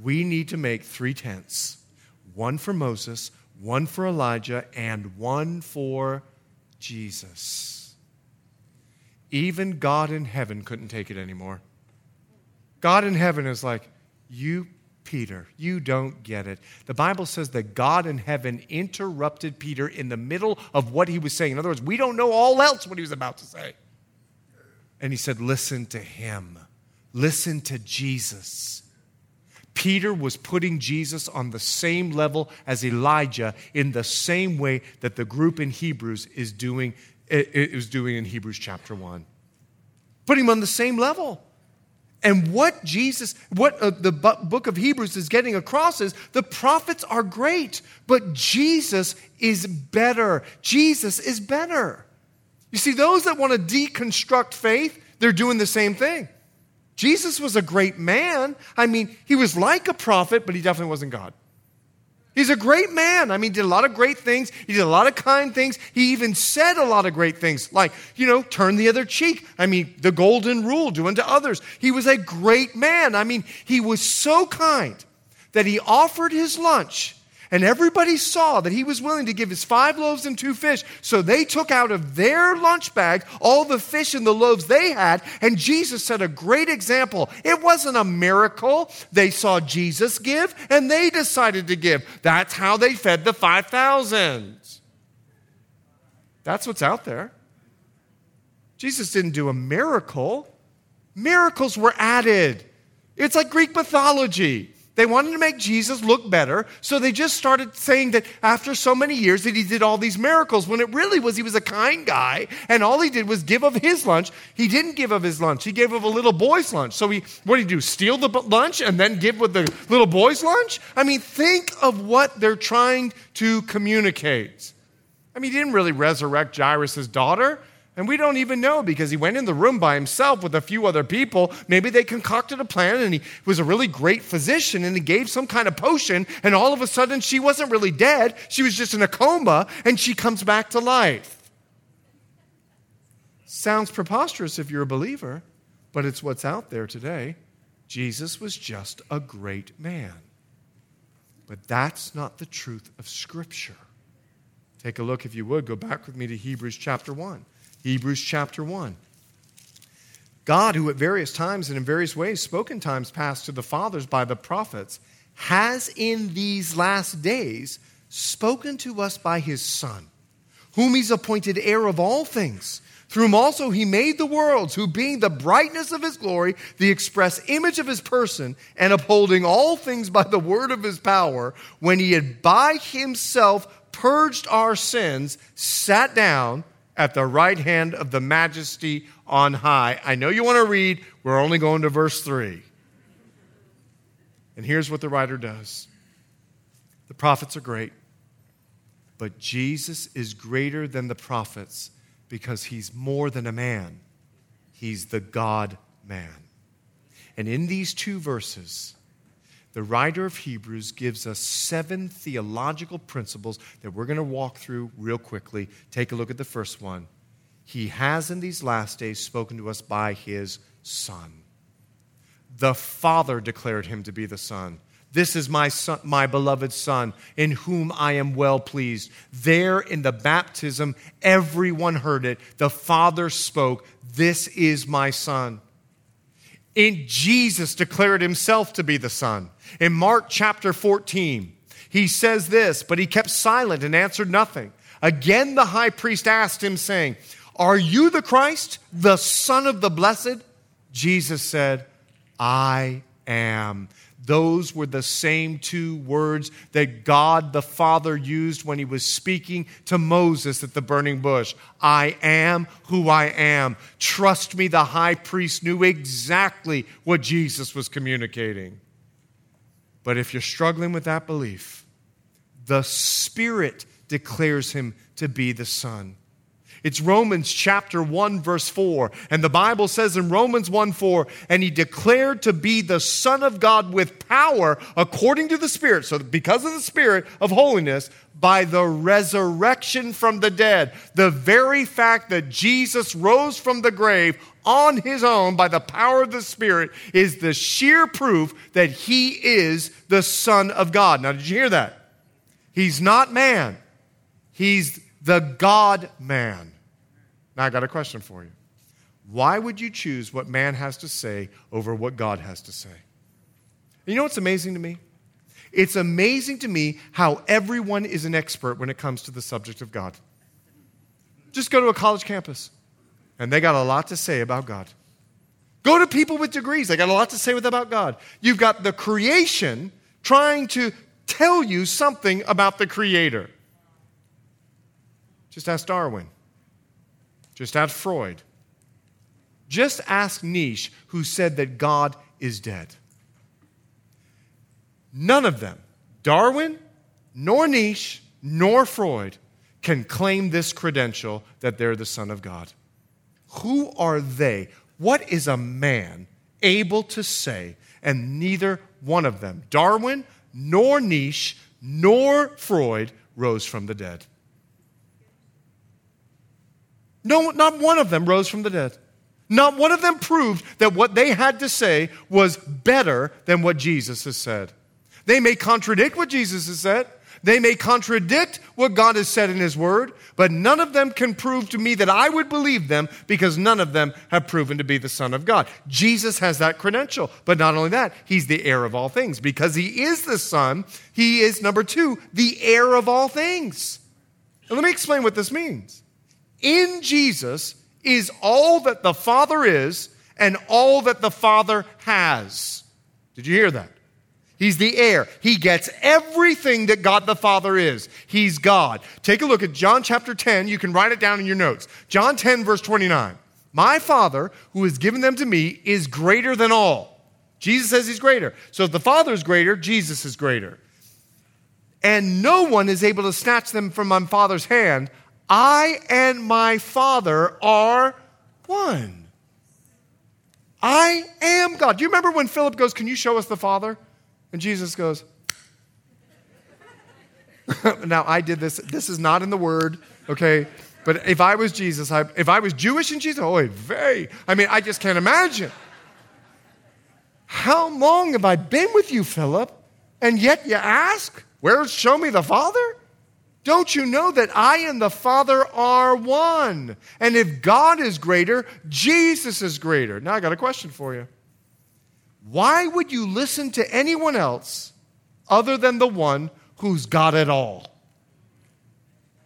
we need to make three tents one for Moses, one for Elijah, and one for Jesus. Even God in heaven couldn't take it anymore. God in heaven is like, You, Peter, you don't get it. The Bible says that God in heaven interrupted Peter in the middle of what he was saying. In other words, we don't know all else what he was about to say. And he said, Listen to him, listen to Jesus. Peter was putting Jesus on the same level as Elijah in the same way that the group in Hebrews is doing, is doing in Hebrews chapter 1. Putting him on the same level. And what Jesus, what uh, the book of Hebrews is getting across is the prophets are great, but Jesus is better. Jesus is better. You see, those that want to deconstruct faith, they're doing the same thing. Jesus was a great man. I mean, he was like a prophet, but he definitely wasn't God. He's a great man. I mean, he did a lot of great things. He did a lot of kind things. He even said a lot of great things, like, you know, turn the other cheek. I mean, the golden rule, do unto others. He was a great man. I mean, he was so kind that he offered his lunch and everybody saw that he was willing to give his five loaves and two fish. So they took out of their lunch bag all the fish and the loaves they had. And Jesus set a great example. It wasn't a miracle. They saw Jesus give and they decided to give. That's how they fed the 5,000. That's what's out there. Jesus didn't do a miracle, miracles were added. It's like Greek mythology. They wanted to make Jesus look better, so they just started saying that after so many years that he did all these miracles when it really was he was a kind guy and all he did was give of his lunch. He didn't give of his lunch. He gave of a little boy's lunch. So he what did he do? Steal the lunch and then give with the little boy's lunch? I mean, think of what they're trying to communicate. I mean, he didn't really resurrect Jairus' daughter. And we don't even know because he went in the room by himself with a few other people. Maybe they concocted a plan and he was a really great physician and he gave some kind of potion. And all of a sudden, she wasn't really dead. She was just in a coma and she comes back to life. Sounds preposterous if you're a believer, but it's what's out there today. Jesus was just a great man. But that's not the truth of Scripture. Take a look, if you would, go back with me to Hebrews chapter 1. Hebrews chapter 1. God, who at various times and in various ways spoke in times past to the fathers by the prophets, has in these last days spoken to us by his Son, whom he's appointed heir of all things, through whom also he made the worlds, who being the brightness of his glory, the express image of his person, and upholding all things by the word of his power, when he had by himself purged our sins, sat down at the right hand of the majesty on high. I know you want to read, we're only going to verse 3. And here's what the writer does the prophets are great, but Jesus is greater than the prophets because he's more than a man, he's the God man. And in these two verses, the writer of Hebrews gives us seven theological principles that we're going to walk through real quickly. Take a look at the first one. He has in these last days spoken to us by his Son. The Father declared him to be the Son. This is my son, my beloved son, in whom I am well pleased. There in the baptism, everyone heard it. The Father spoke, This is my son. In Jesus declared himself to be the Son. In Mark chapter 14, he says this, but he kept silent and answered nothing. Again, the high priest asked him, saying, Are you the Christ, the Son of the Blessed? Jesus said, I am. Those were the same two words that God the Father used when he was speaking to Moses at the burning bush. I am who I am. Trust me, the high priest knew exactly what Jesus was communicating. But if you're struggling with that belief, the Spirit declares him to be the Son. It's Romans chapter 1, verse 4. And the Bible says in Romans 1 4, and he declared to be the Son of God with power according to the Spirit. So, because of the Spirit of holiness, by the resurrection from the dead. The very fact that Jesus rose from the grave on his own by the power of the Spirit is the sheer proof that he is the Son of God. Now, did you hear that? He's not man, he's the God man. Now, I got a question for you. Why would you choose what man has to say over what God has to say? you know what's amazing to me? It's amazing to me how everyone is an expert when it comes to the subject of God. Just go to a college campus and they got a lot to say about God. Go to people with degrees, they got a lot to say about God. You've got the creation trying to tell you something about the Creator. Just ask Darwin. Just ask Freud. Just ask Nietzsche, who said that God is dead. None of them, Darwin, nor Nietzsche, nor Freud, can claim this credential that they're the Son of God. Who are they? What is a man able to say? And neither one of them, Darwin, nor Nietzsche, nor Freud, rose from the dead. No, not one of them rose from the dead. Not one of them proved that what they had to say was better than what Jesus has said. They may contradict what Jesus has said, they may contradict what God has said in His Word, but none of them can prove to me that I would believe them because none of them have proven to be the Son of God. Jesus has that credential, but not only that, He's the heir of all things. Because He is the Son, He is, number two, the heir of all things. And let me explain what this means. In Jesus is all that the Father is and all that the Father has. Did you hear that? He's the heir. He gets everything that God the Father is. He's God. Take a look at John chapter 10. You can write it down in your notes. John 10, verse 29. My Father, who has given them to me, is greater than all. Jesus says he's greater. So if the Father is greater, Jesus is greater. And no one is able to snatch them from my Father's hand. I and my Father are one. I am God. Do you remember when Philip goes, Can you show us the Father? And Jesus goes, Now, I did this. This is not in the Word, okay? But if I was Jesus, I, if I was Jewish and Jesus, oh, very. I mean, I just can't imagine. How long have I been with you, Philip? And yet you ask, Where's show me the Father? Don't you know that I and the Father are one? And if God is greater, Jesus is greater. Now I got a question for you. Why would you listen to anyone else other than the one who's got it all?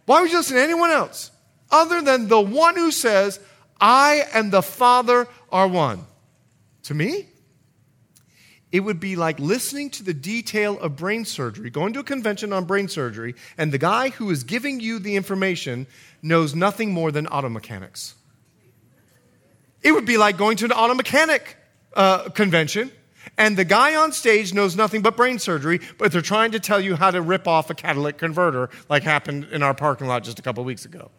Why would you listen to anyone else other than the one who says, I and the Father are one? To me, it would be like listening to the detail of brain surgery, going to a convention on brain surgery, and the guy who is giving you the information knows nothing more than auto mechanics. It would be like going to an auto mechanic uh, convention, and the guy on stage knows nothing but brain surgery, but they're trying to tell you how to rip off a catalytic converter, like happened in our parking lot just a couple weeks ago.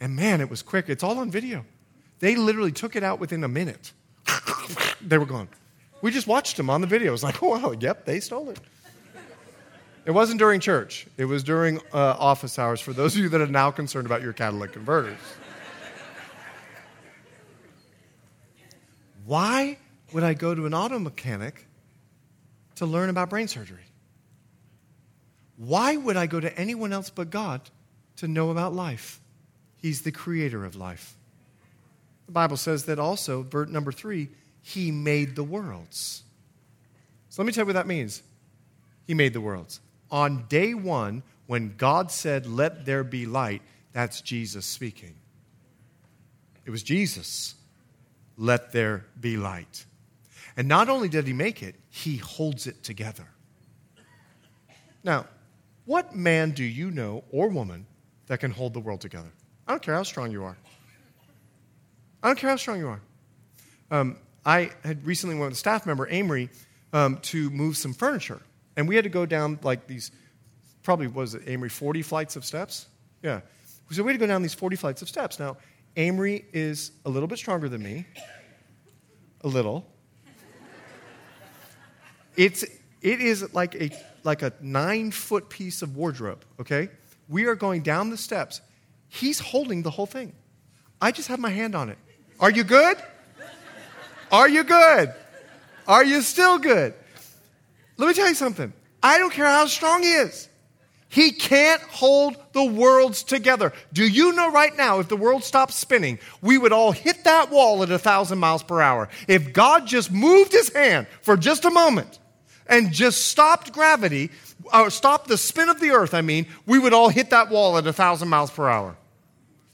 And man, it was quick. It's all on video. They literally took it out within a minute. they were gone. We just watched them on the video. It was like, oh, wow, yep, they stole it. It wasn't during church, it was during uh, office hours for those of you that are now concerned about your catalytic converters. Why would I go to an auto mechanic to learn about brain surgery? Why would I go to anyone else but God to know about life? He's the creator of life. The Bible says that also, verse number three, He made the worlds. So let me tell you what that means. He made the worlds. On day one, when God said, Let there be light, that's Jesus speaking. It was Jesus. Let there be light. And not only did he make it, he holds it together. Now, what man do you know or woman that can hold the world together? I don't care how strong you are. I don't care how strong you are. Um, I had recently went with a staff member, Amory, um, to move some furniture. And we had to go down like these, probably was it, Amory, 40 flights of steps? Yeah. So we had to go down these 40 flights of steps. Now, Amory is a little bit stronger than me. A little. It's, it is like a, like a nine foot piece of wardrobe, okay? We are going down the steps. He's holding the whole thing. I just have my hand on it. Are you good? Are you good? Are you still good? Let me tell you something. I don't care how strong he is. He can't hold the worlds together. Do you know right now, if the world stopped spinning, we would all hit that wall at a thousand miles per hour? If God just moved his hand for just a moment and just stopped gravity, or stopped the spin of the earth, I mean, we would all hit that wall at a thousand miles per hour.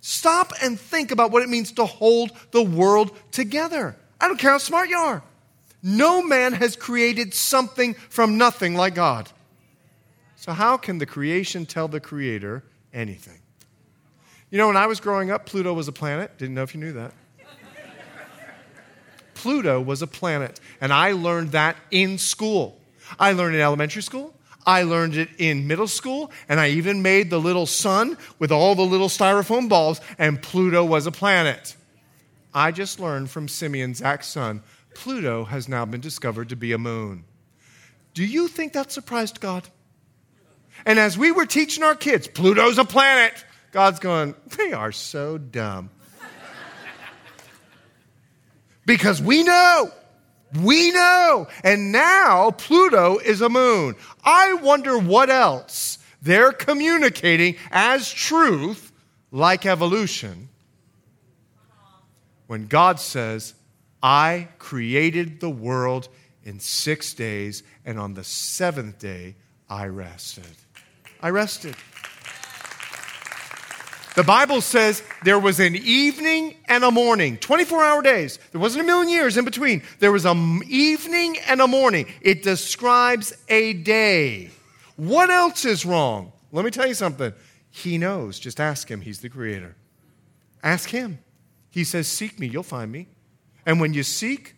Stop and think about what it means to hold the world together. I don't care how smart you are. No man has created something from nothing like God. So, how can the creation tell the creator anything? You know, when I was growing up, Pluto was a planet. Didn't know if you knew that. Pluto was a planet, and I learned that in school. I learned in elementary school, I learned it in middle school, and I even made the little sun with all the little styrofoam balls, and Pluto was a planet. I just learned from Simeon, Zach's son, Pluto has now been discovered to be a moon. Do you think that surprised God? And as we were teaching our kids, Pluto's a planet, God's going, they are so dumb. because we know we know. And now Pluto is a moon. I wonder what else they're communicating as truth, like evolution, when God says, I created the world in six days, and on the seventh day I rested. I rested. The Bible says there was an evening and a morning, 24 hour days. There wasn't a million years in between. There was an evening and a morning. It describes a day. What else is wrong? Let me tell you something. He knows. Just ask him. He's the creator. Ask him. He says, Seek me, you'll find me. And when you seek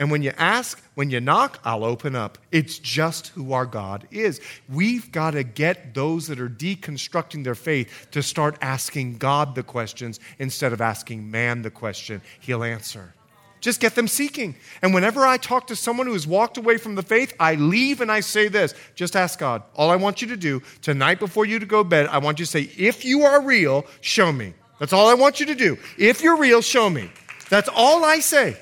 And when you ask, when you knock, I'll open up. It's just who our God is. We've got to get those that are deconstructing their faith to start asking God the questions instead of asking man the question. He'll answer. Just get them seeking. And whenever I talk to someone who has walked away from the faith, I leave and I say this just ask God. All I want you to do tonight before you to go to bed, I want you to say, if you are real, show me. That's all I want you to do. If you're real, show me. That's all I say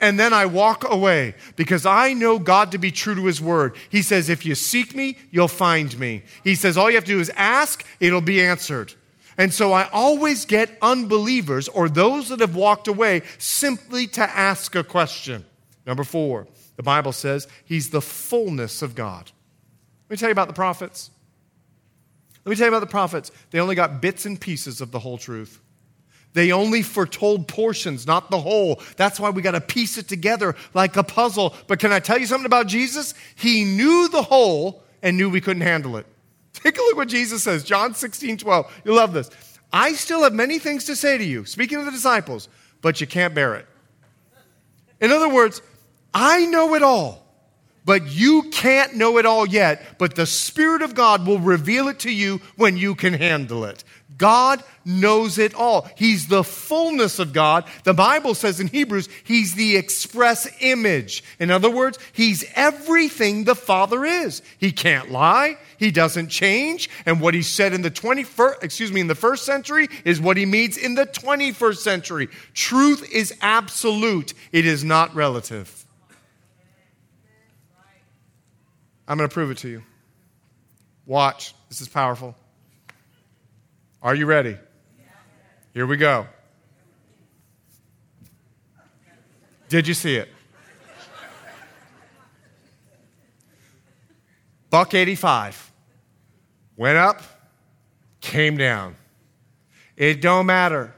and then I walk away because I know God to be true to his word. He says, If you seek me, you'll find me. He says, All you have to do is ask, it'll be answered. And so I always get unbelievers or those that have walked away simply to ask a question. Number four, the Bible says he's the fullness of God. Let me tell you about the prophets. Let me tell you about the prophets. They only got bits and pieces of the whole truth. They only foretold portions, not the whole. That's why we got to piece it together like a puzzle. But can I tell you something about Jesus? He knew the whole and knew we couldn't handle it. Take a look what Jesus says, John 16, 12. You love this. I still have many things to say to you, speaking of the disciples, but you can't bear it. In other words, I know it all, but you can't know it all yet. But the Spirit of God will reveal it to you when you can handle it. God knows it all. He's the fullness of God. The Bible says in Hebrews, He's the express image. In other words, He's everything the Father is. He can't lie. He doesn't change. And what He said in the 21st, excuse me, in the first century is what He means in the 21st century. Truth is absolute. It is not relative. I'm going to prove it to you. Watch. This is powerful. Are you ready? Here we go. Did you see it? Buck 85 went up, came down. It don't matter.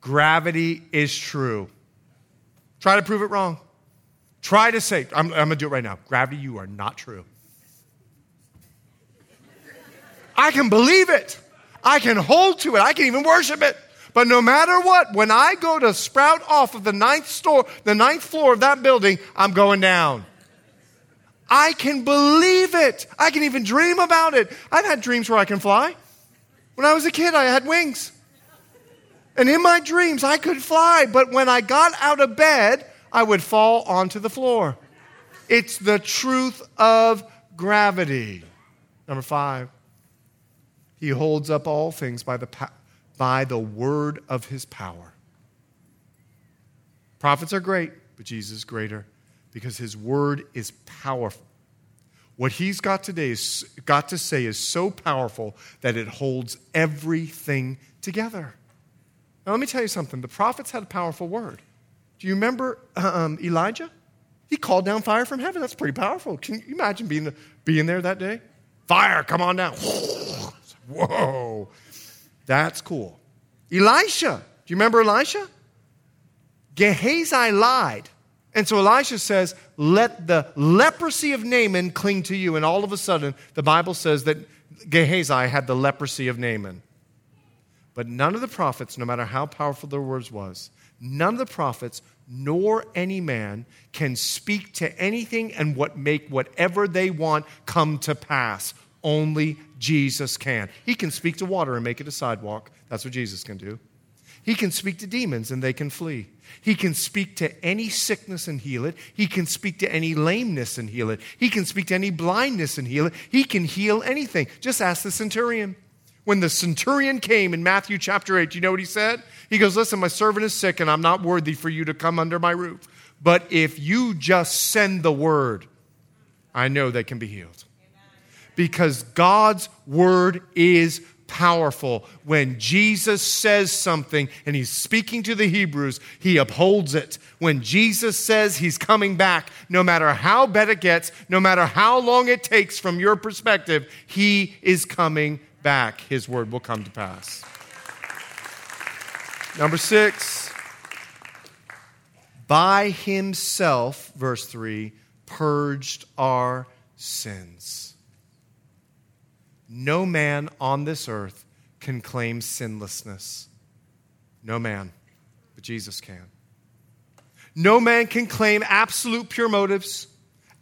Gravity is true. Try to prove it wrong. Try to say, I'm, I'm going to do it right now. Gravity, you are not true. I can believe it. I can hold to it. I can even worship it. But no matter what, when I go to sprout off of the ninth store, the ninth floor of that building, I'm going down. I can believe it. I can even dream about it. I've had dreams where I can fly. When I was a kid, I had wings. And in my dreams, I could fly. But when I got out of bed, I would fall onto the floor. It's the truth of gravity. Number five. He holds up all things by the, by the word of his power. Prophets are great, but Jesus is greater because his word is powerful. What he's got today is got to say is so powerful that it holds everything together. Now let me tell you something. The prophets had a powerful word. Do you remember um, Elijah? He called down fire from heaven. That's pretty powerful. Can you imagine being, being there that day? Fire, come on down. Whoa, that's cool. Elisha, do you remember Elisha? Gehazi lied. And so Elisha says, Let the leprosy of Naaman cling to you. And all of a sudden, the Bible says that Gehazi had the leprosy of Naaman. But none of the prophets, no matter how powerful their words was, none of the prophets nor any man can speak to anything and what make whatever they want come to pass. Only Jesus can. He can speak to water and make it a sidewalk. That's what Jesus can do. He can speak to demons and they can flee. He can speak to any sickness and heal it. He can speak to any lameness and heal it. He can speak to any blindness and heal it. He can heal anything. Just ask the centurion. When the centurion came in Matthew chapter 8, do you know what he said? He goes, Listen, my servant is sick and I'm not worthy for you to come under my roof. But if you just send the word, I know they can be healed because God's word is powerful. When Jesus says something and he's speaking to the Hebrews, he upholds it. When Jesus says he's coming back, no matter how bad it gets, no matter how long it takes from your perspective, he is coming back. His word will come to pass. Number six, by himself, verse 3, purged our sins. No man on this earth can claim sinlessness. No man, but Jesus can. No man can claim absolute pure motives,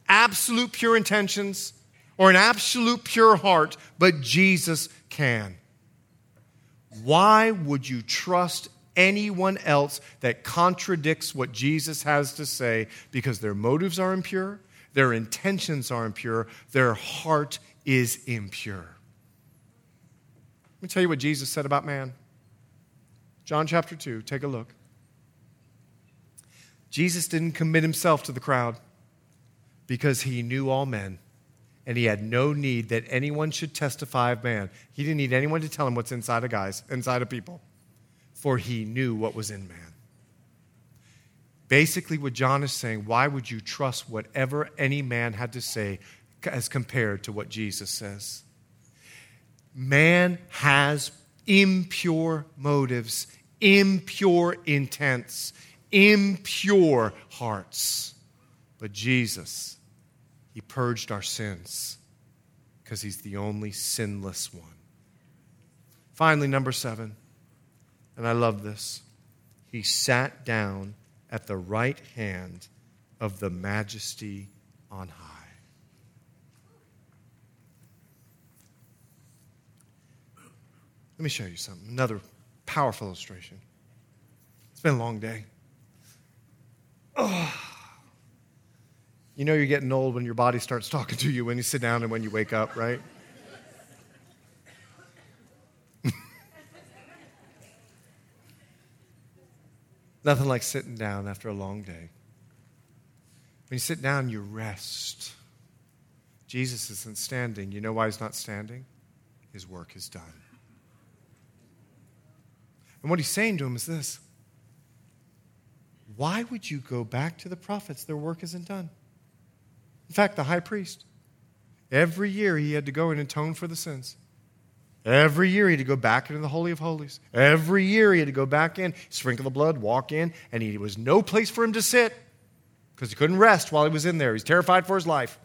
absolute pure intentions, or an absolute pure heart, but Jesus can. Why would you trust anyone else that contradicts what Jesus has to say because their motives are impure, their intentions are impure, their heart is impure? Let me tell you what Jesus said about man. John chapter 2, take a look. Jesus didn't commit himself to the crowd because he knew all men and he had no need that anyone should testify of man. He didn't need anyone to tell him what's inside of guys, inside of people, for he knew what was in man. Basically, what John is saying, why would you trust whatever any man had to say as compared to what Jesus says? Man has impure motives, impure intents, impure hearts. But Jesus, He purged our sins because He's the only sinless one. Finally, number seven, and I love this, He sat down at the right hand of the majesty on high. Let me show you something. Another powerful illustration. It's been a long day. Oh. You know you're getting old when your body starts talking to you when you sit down and when you wake up, right? Nothing like sitting down after a long day. When you sit down, you rest. Jesus isn't standing. You know why he's not standing? His work is done. And what he's saying to him is this Why would you go back to the prophets? Their work isn't done. In fact, the high priest, every year he had to go and atone for the sins. Every year he had to go back into the Holy of Holies. Every year he had to go back in, sprinkle the blood, walk in, and he was no place for him to sit because he couldn't rest while he was in there. He's terrified for his life.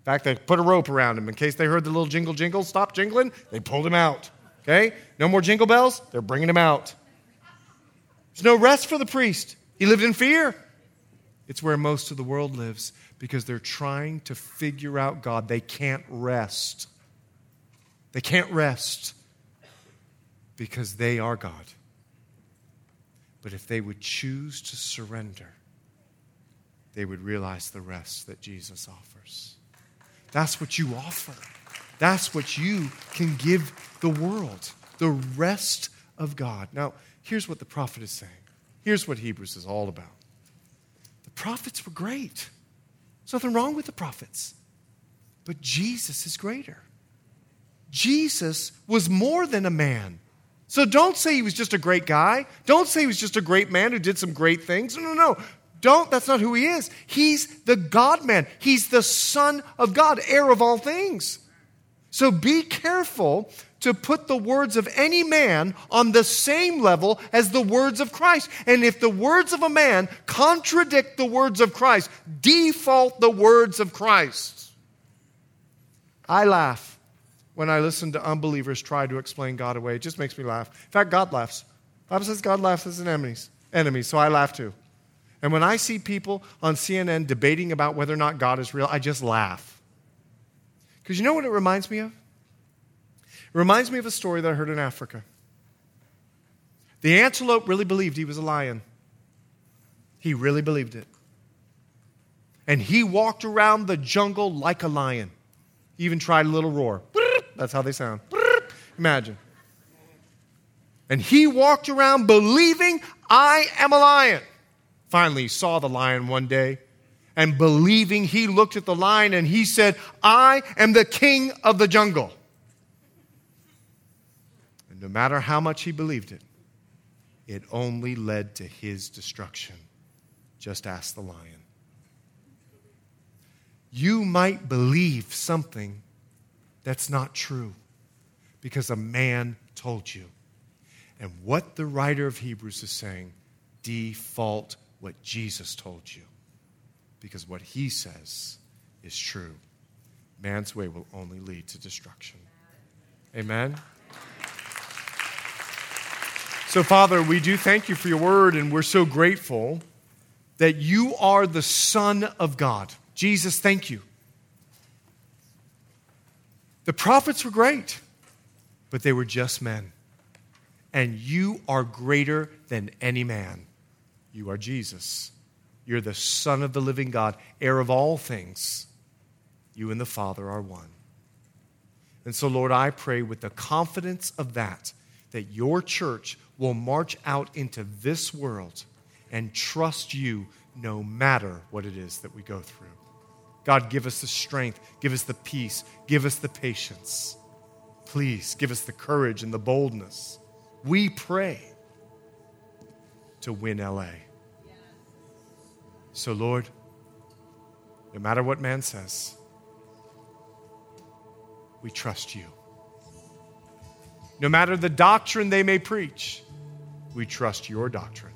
In fact, they put a rope around him in case they heard the little jingle jingle stop jingling. They pulled him out. Okay? No more jingle bells? They're bringing him out. There's no rest for the priest. He lived in fear. It's where most of the world lives because they're trying to figure out God. They can't rest. They can't rest because they are God. But if they would choose to surrender, they would realize the rest that Jesus offers. That's what you offer. That's what you can give the world the rest of God. Now, here's what the prophet is saying. Here's what Hebrews is all about. The prophets were great. There's nothing wrong with the prophets. But Jesus is greater. Jesus was more than a man. So don't say he was just a great guy. Don't say he was just a great man who did some great things. No, no, no. Don't. That's not who he is. He's the God man. He's the Son of God, heir of all things. So be careful to put the words of any man on the same level as the words of Christ. And if the words of a man contradict the words of Christ, default the words of Christ. I laugh when I listen to unbelievers try to explain God away. It just makes me laugh. In fact, God laughs. The Bible says God laughs at his enemies, enemies, so I laugh too. And when I see people on CNN debating about whether or not God is real, I just laugh. Because you know what it reminds me of? It reminds me of a story that I heard in Africa. The antelope really believed he was a lion. He really believed it. And he walked around the jungle like a lion. He even tried a little roar. That's how they sound. Imagine. And he walked around believing, I am a lion. Finally, he saw the lion one day and believing, he looked at the lion and he said, I am the king of the jungle. And no matter how much he believed it, it only led to his destruction. Just ask the lion. You might believe something that's not true because a man told you. And what the writer of Hebrews is saying, default what Jesus told you because what he says is true. Man's way will only lead to destruction. Amen? So, Father, we do thank you for your word, and we're so grateful that you are the Son of God. Jesus, thank you. The prophets were great, but they were just men. And you are greater than any man. You are Jesus. You're the Son of the living God, heir of all things. You and the Father are one. And so, Lord, I pray with the confidence of that, that your church will march out into this world and trust you no matter what it is that we go through. God, give us the strength, give us the peace, give us the patience. Please give us the courage and the boldness. We pray to win LA. So, Lord, no matter what man says, we trust you. No matter the doctrine they may preach, we trust your doctrine.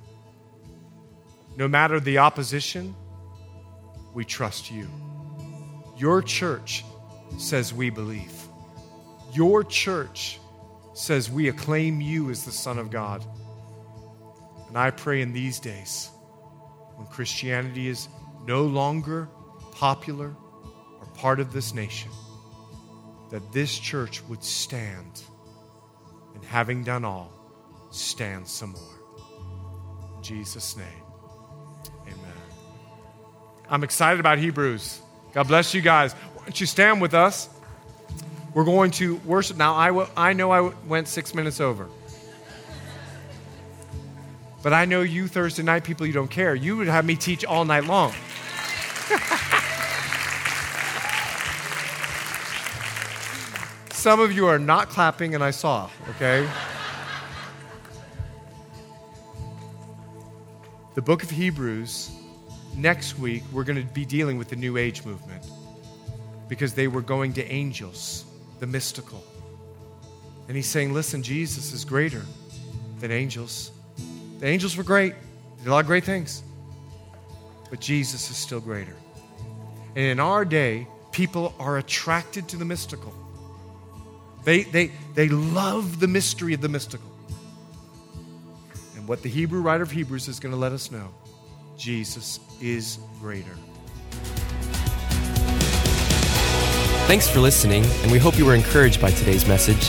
No matter the opposition, we trust you. Your church says we believe. Your church says we acclaim you as the Son of God. And I pray in these days, when Christianity is no longer popular or part of this nation, that this church would stand, and having done all, stand some more. In Jesus' name, amen. I'm excited about Hebrews. God bless you guys. Why don't you stand with us? We're going to worship. Now, I, w- I know I w- went six minutes over. But I know you Thursday night people, you don't care. You would have me teach all night long. Some of you are not clapping, and I saw, okay? the book of Hebrews next week, we're going to be dealing with the New Age movement because they were going to angels, the mystical. And he's saying, listen, Jesus is greater than angels. The angels were great, did a lot of great things, but Jesus is still greater. And in our day, people are attracted to the mystical. They, they, they love the mystery of the mystical. And what the Hebrew writer of Hebrews is going to let us know Jesus is greater. Thanks for listening, and we hope you were encouraged by today's message.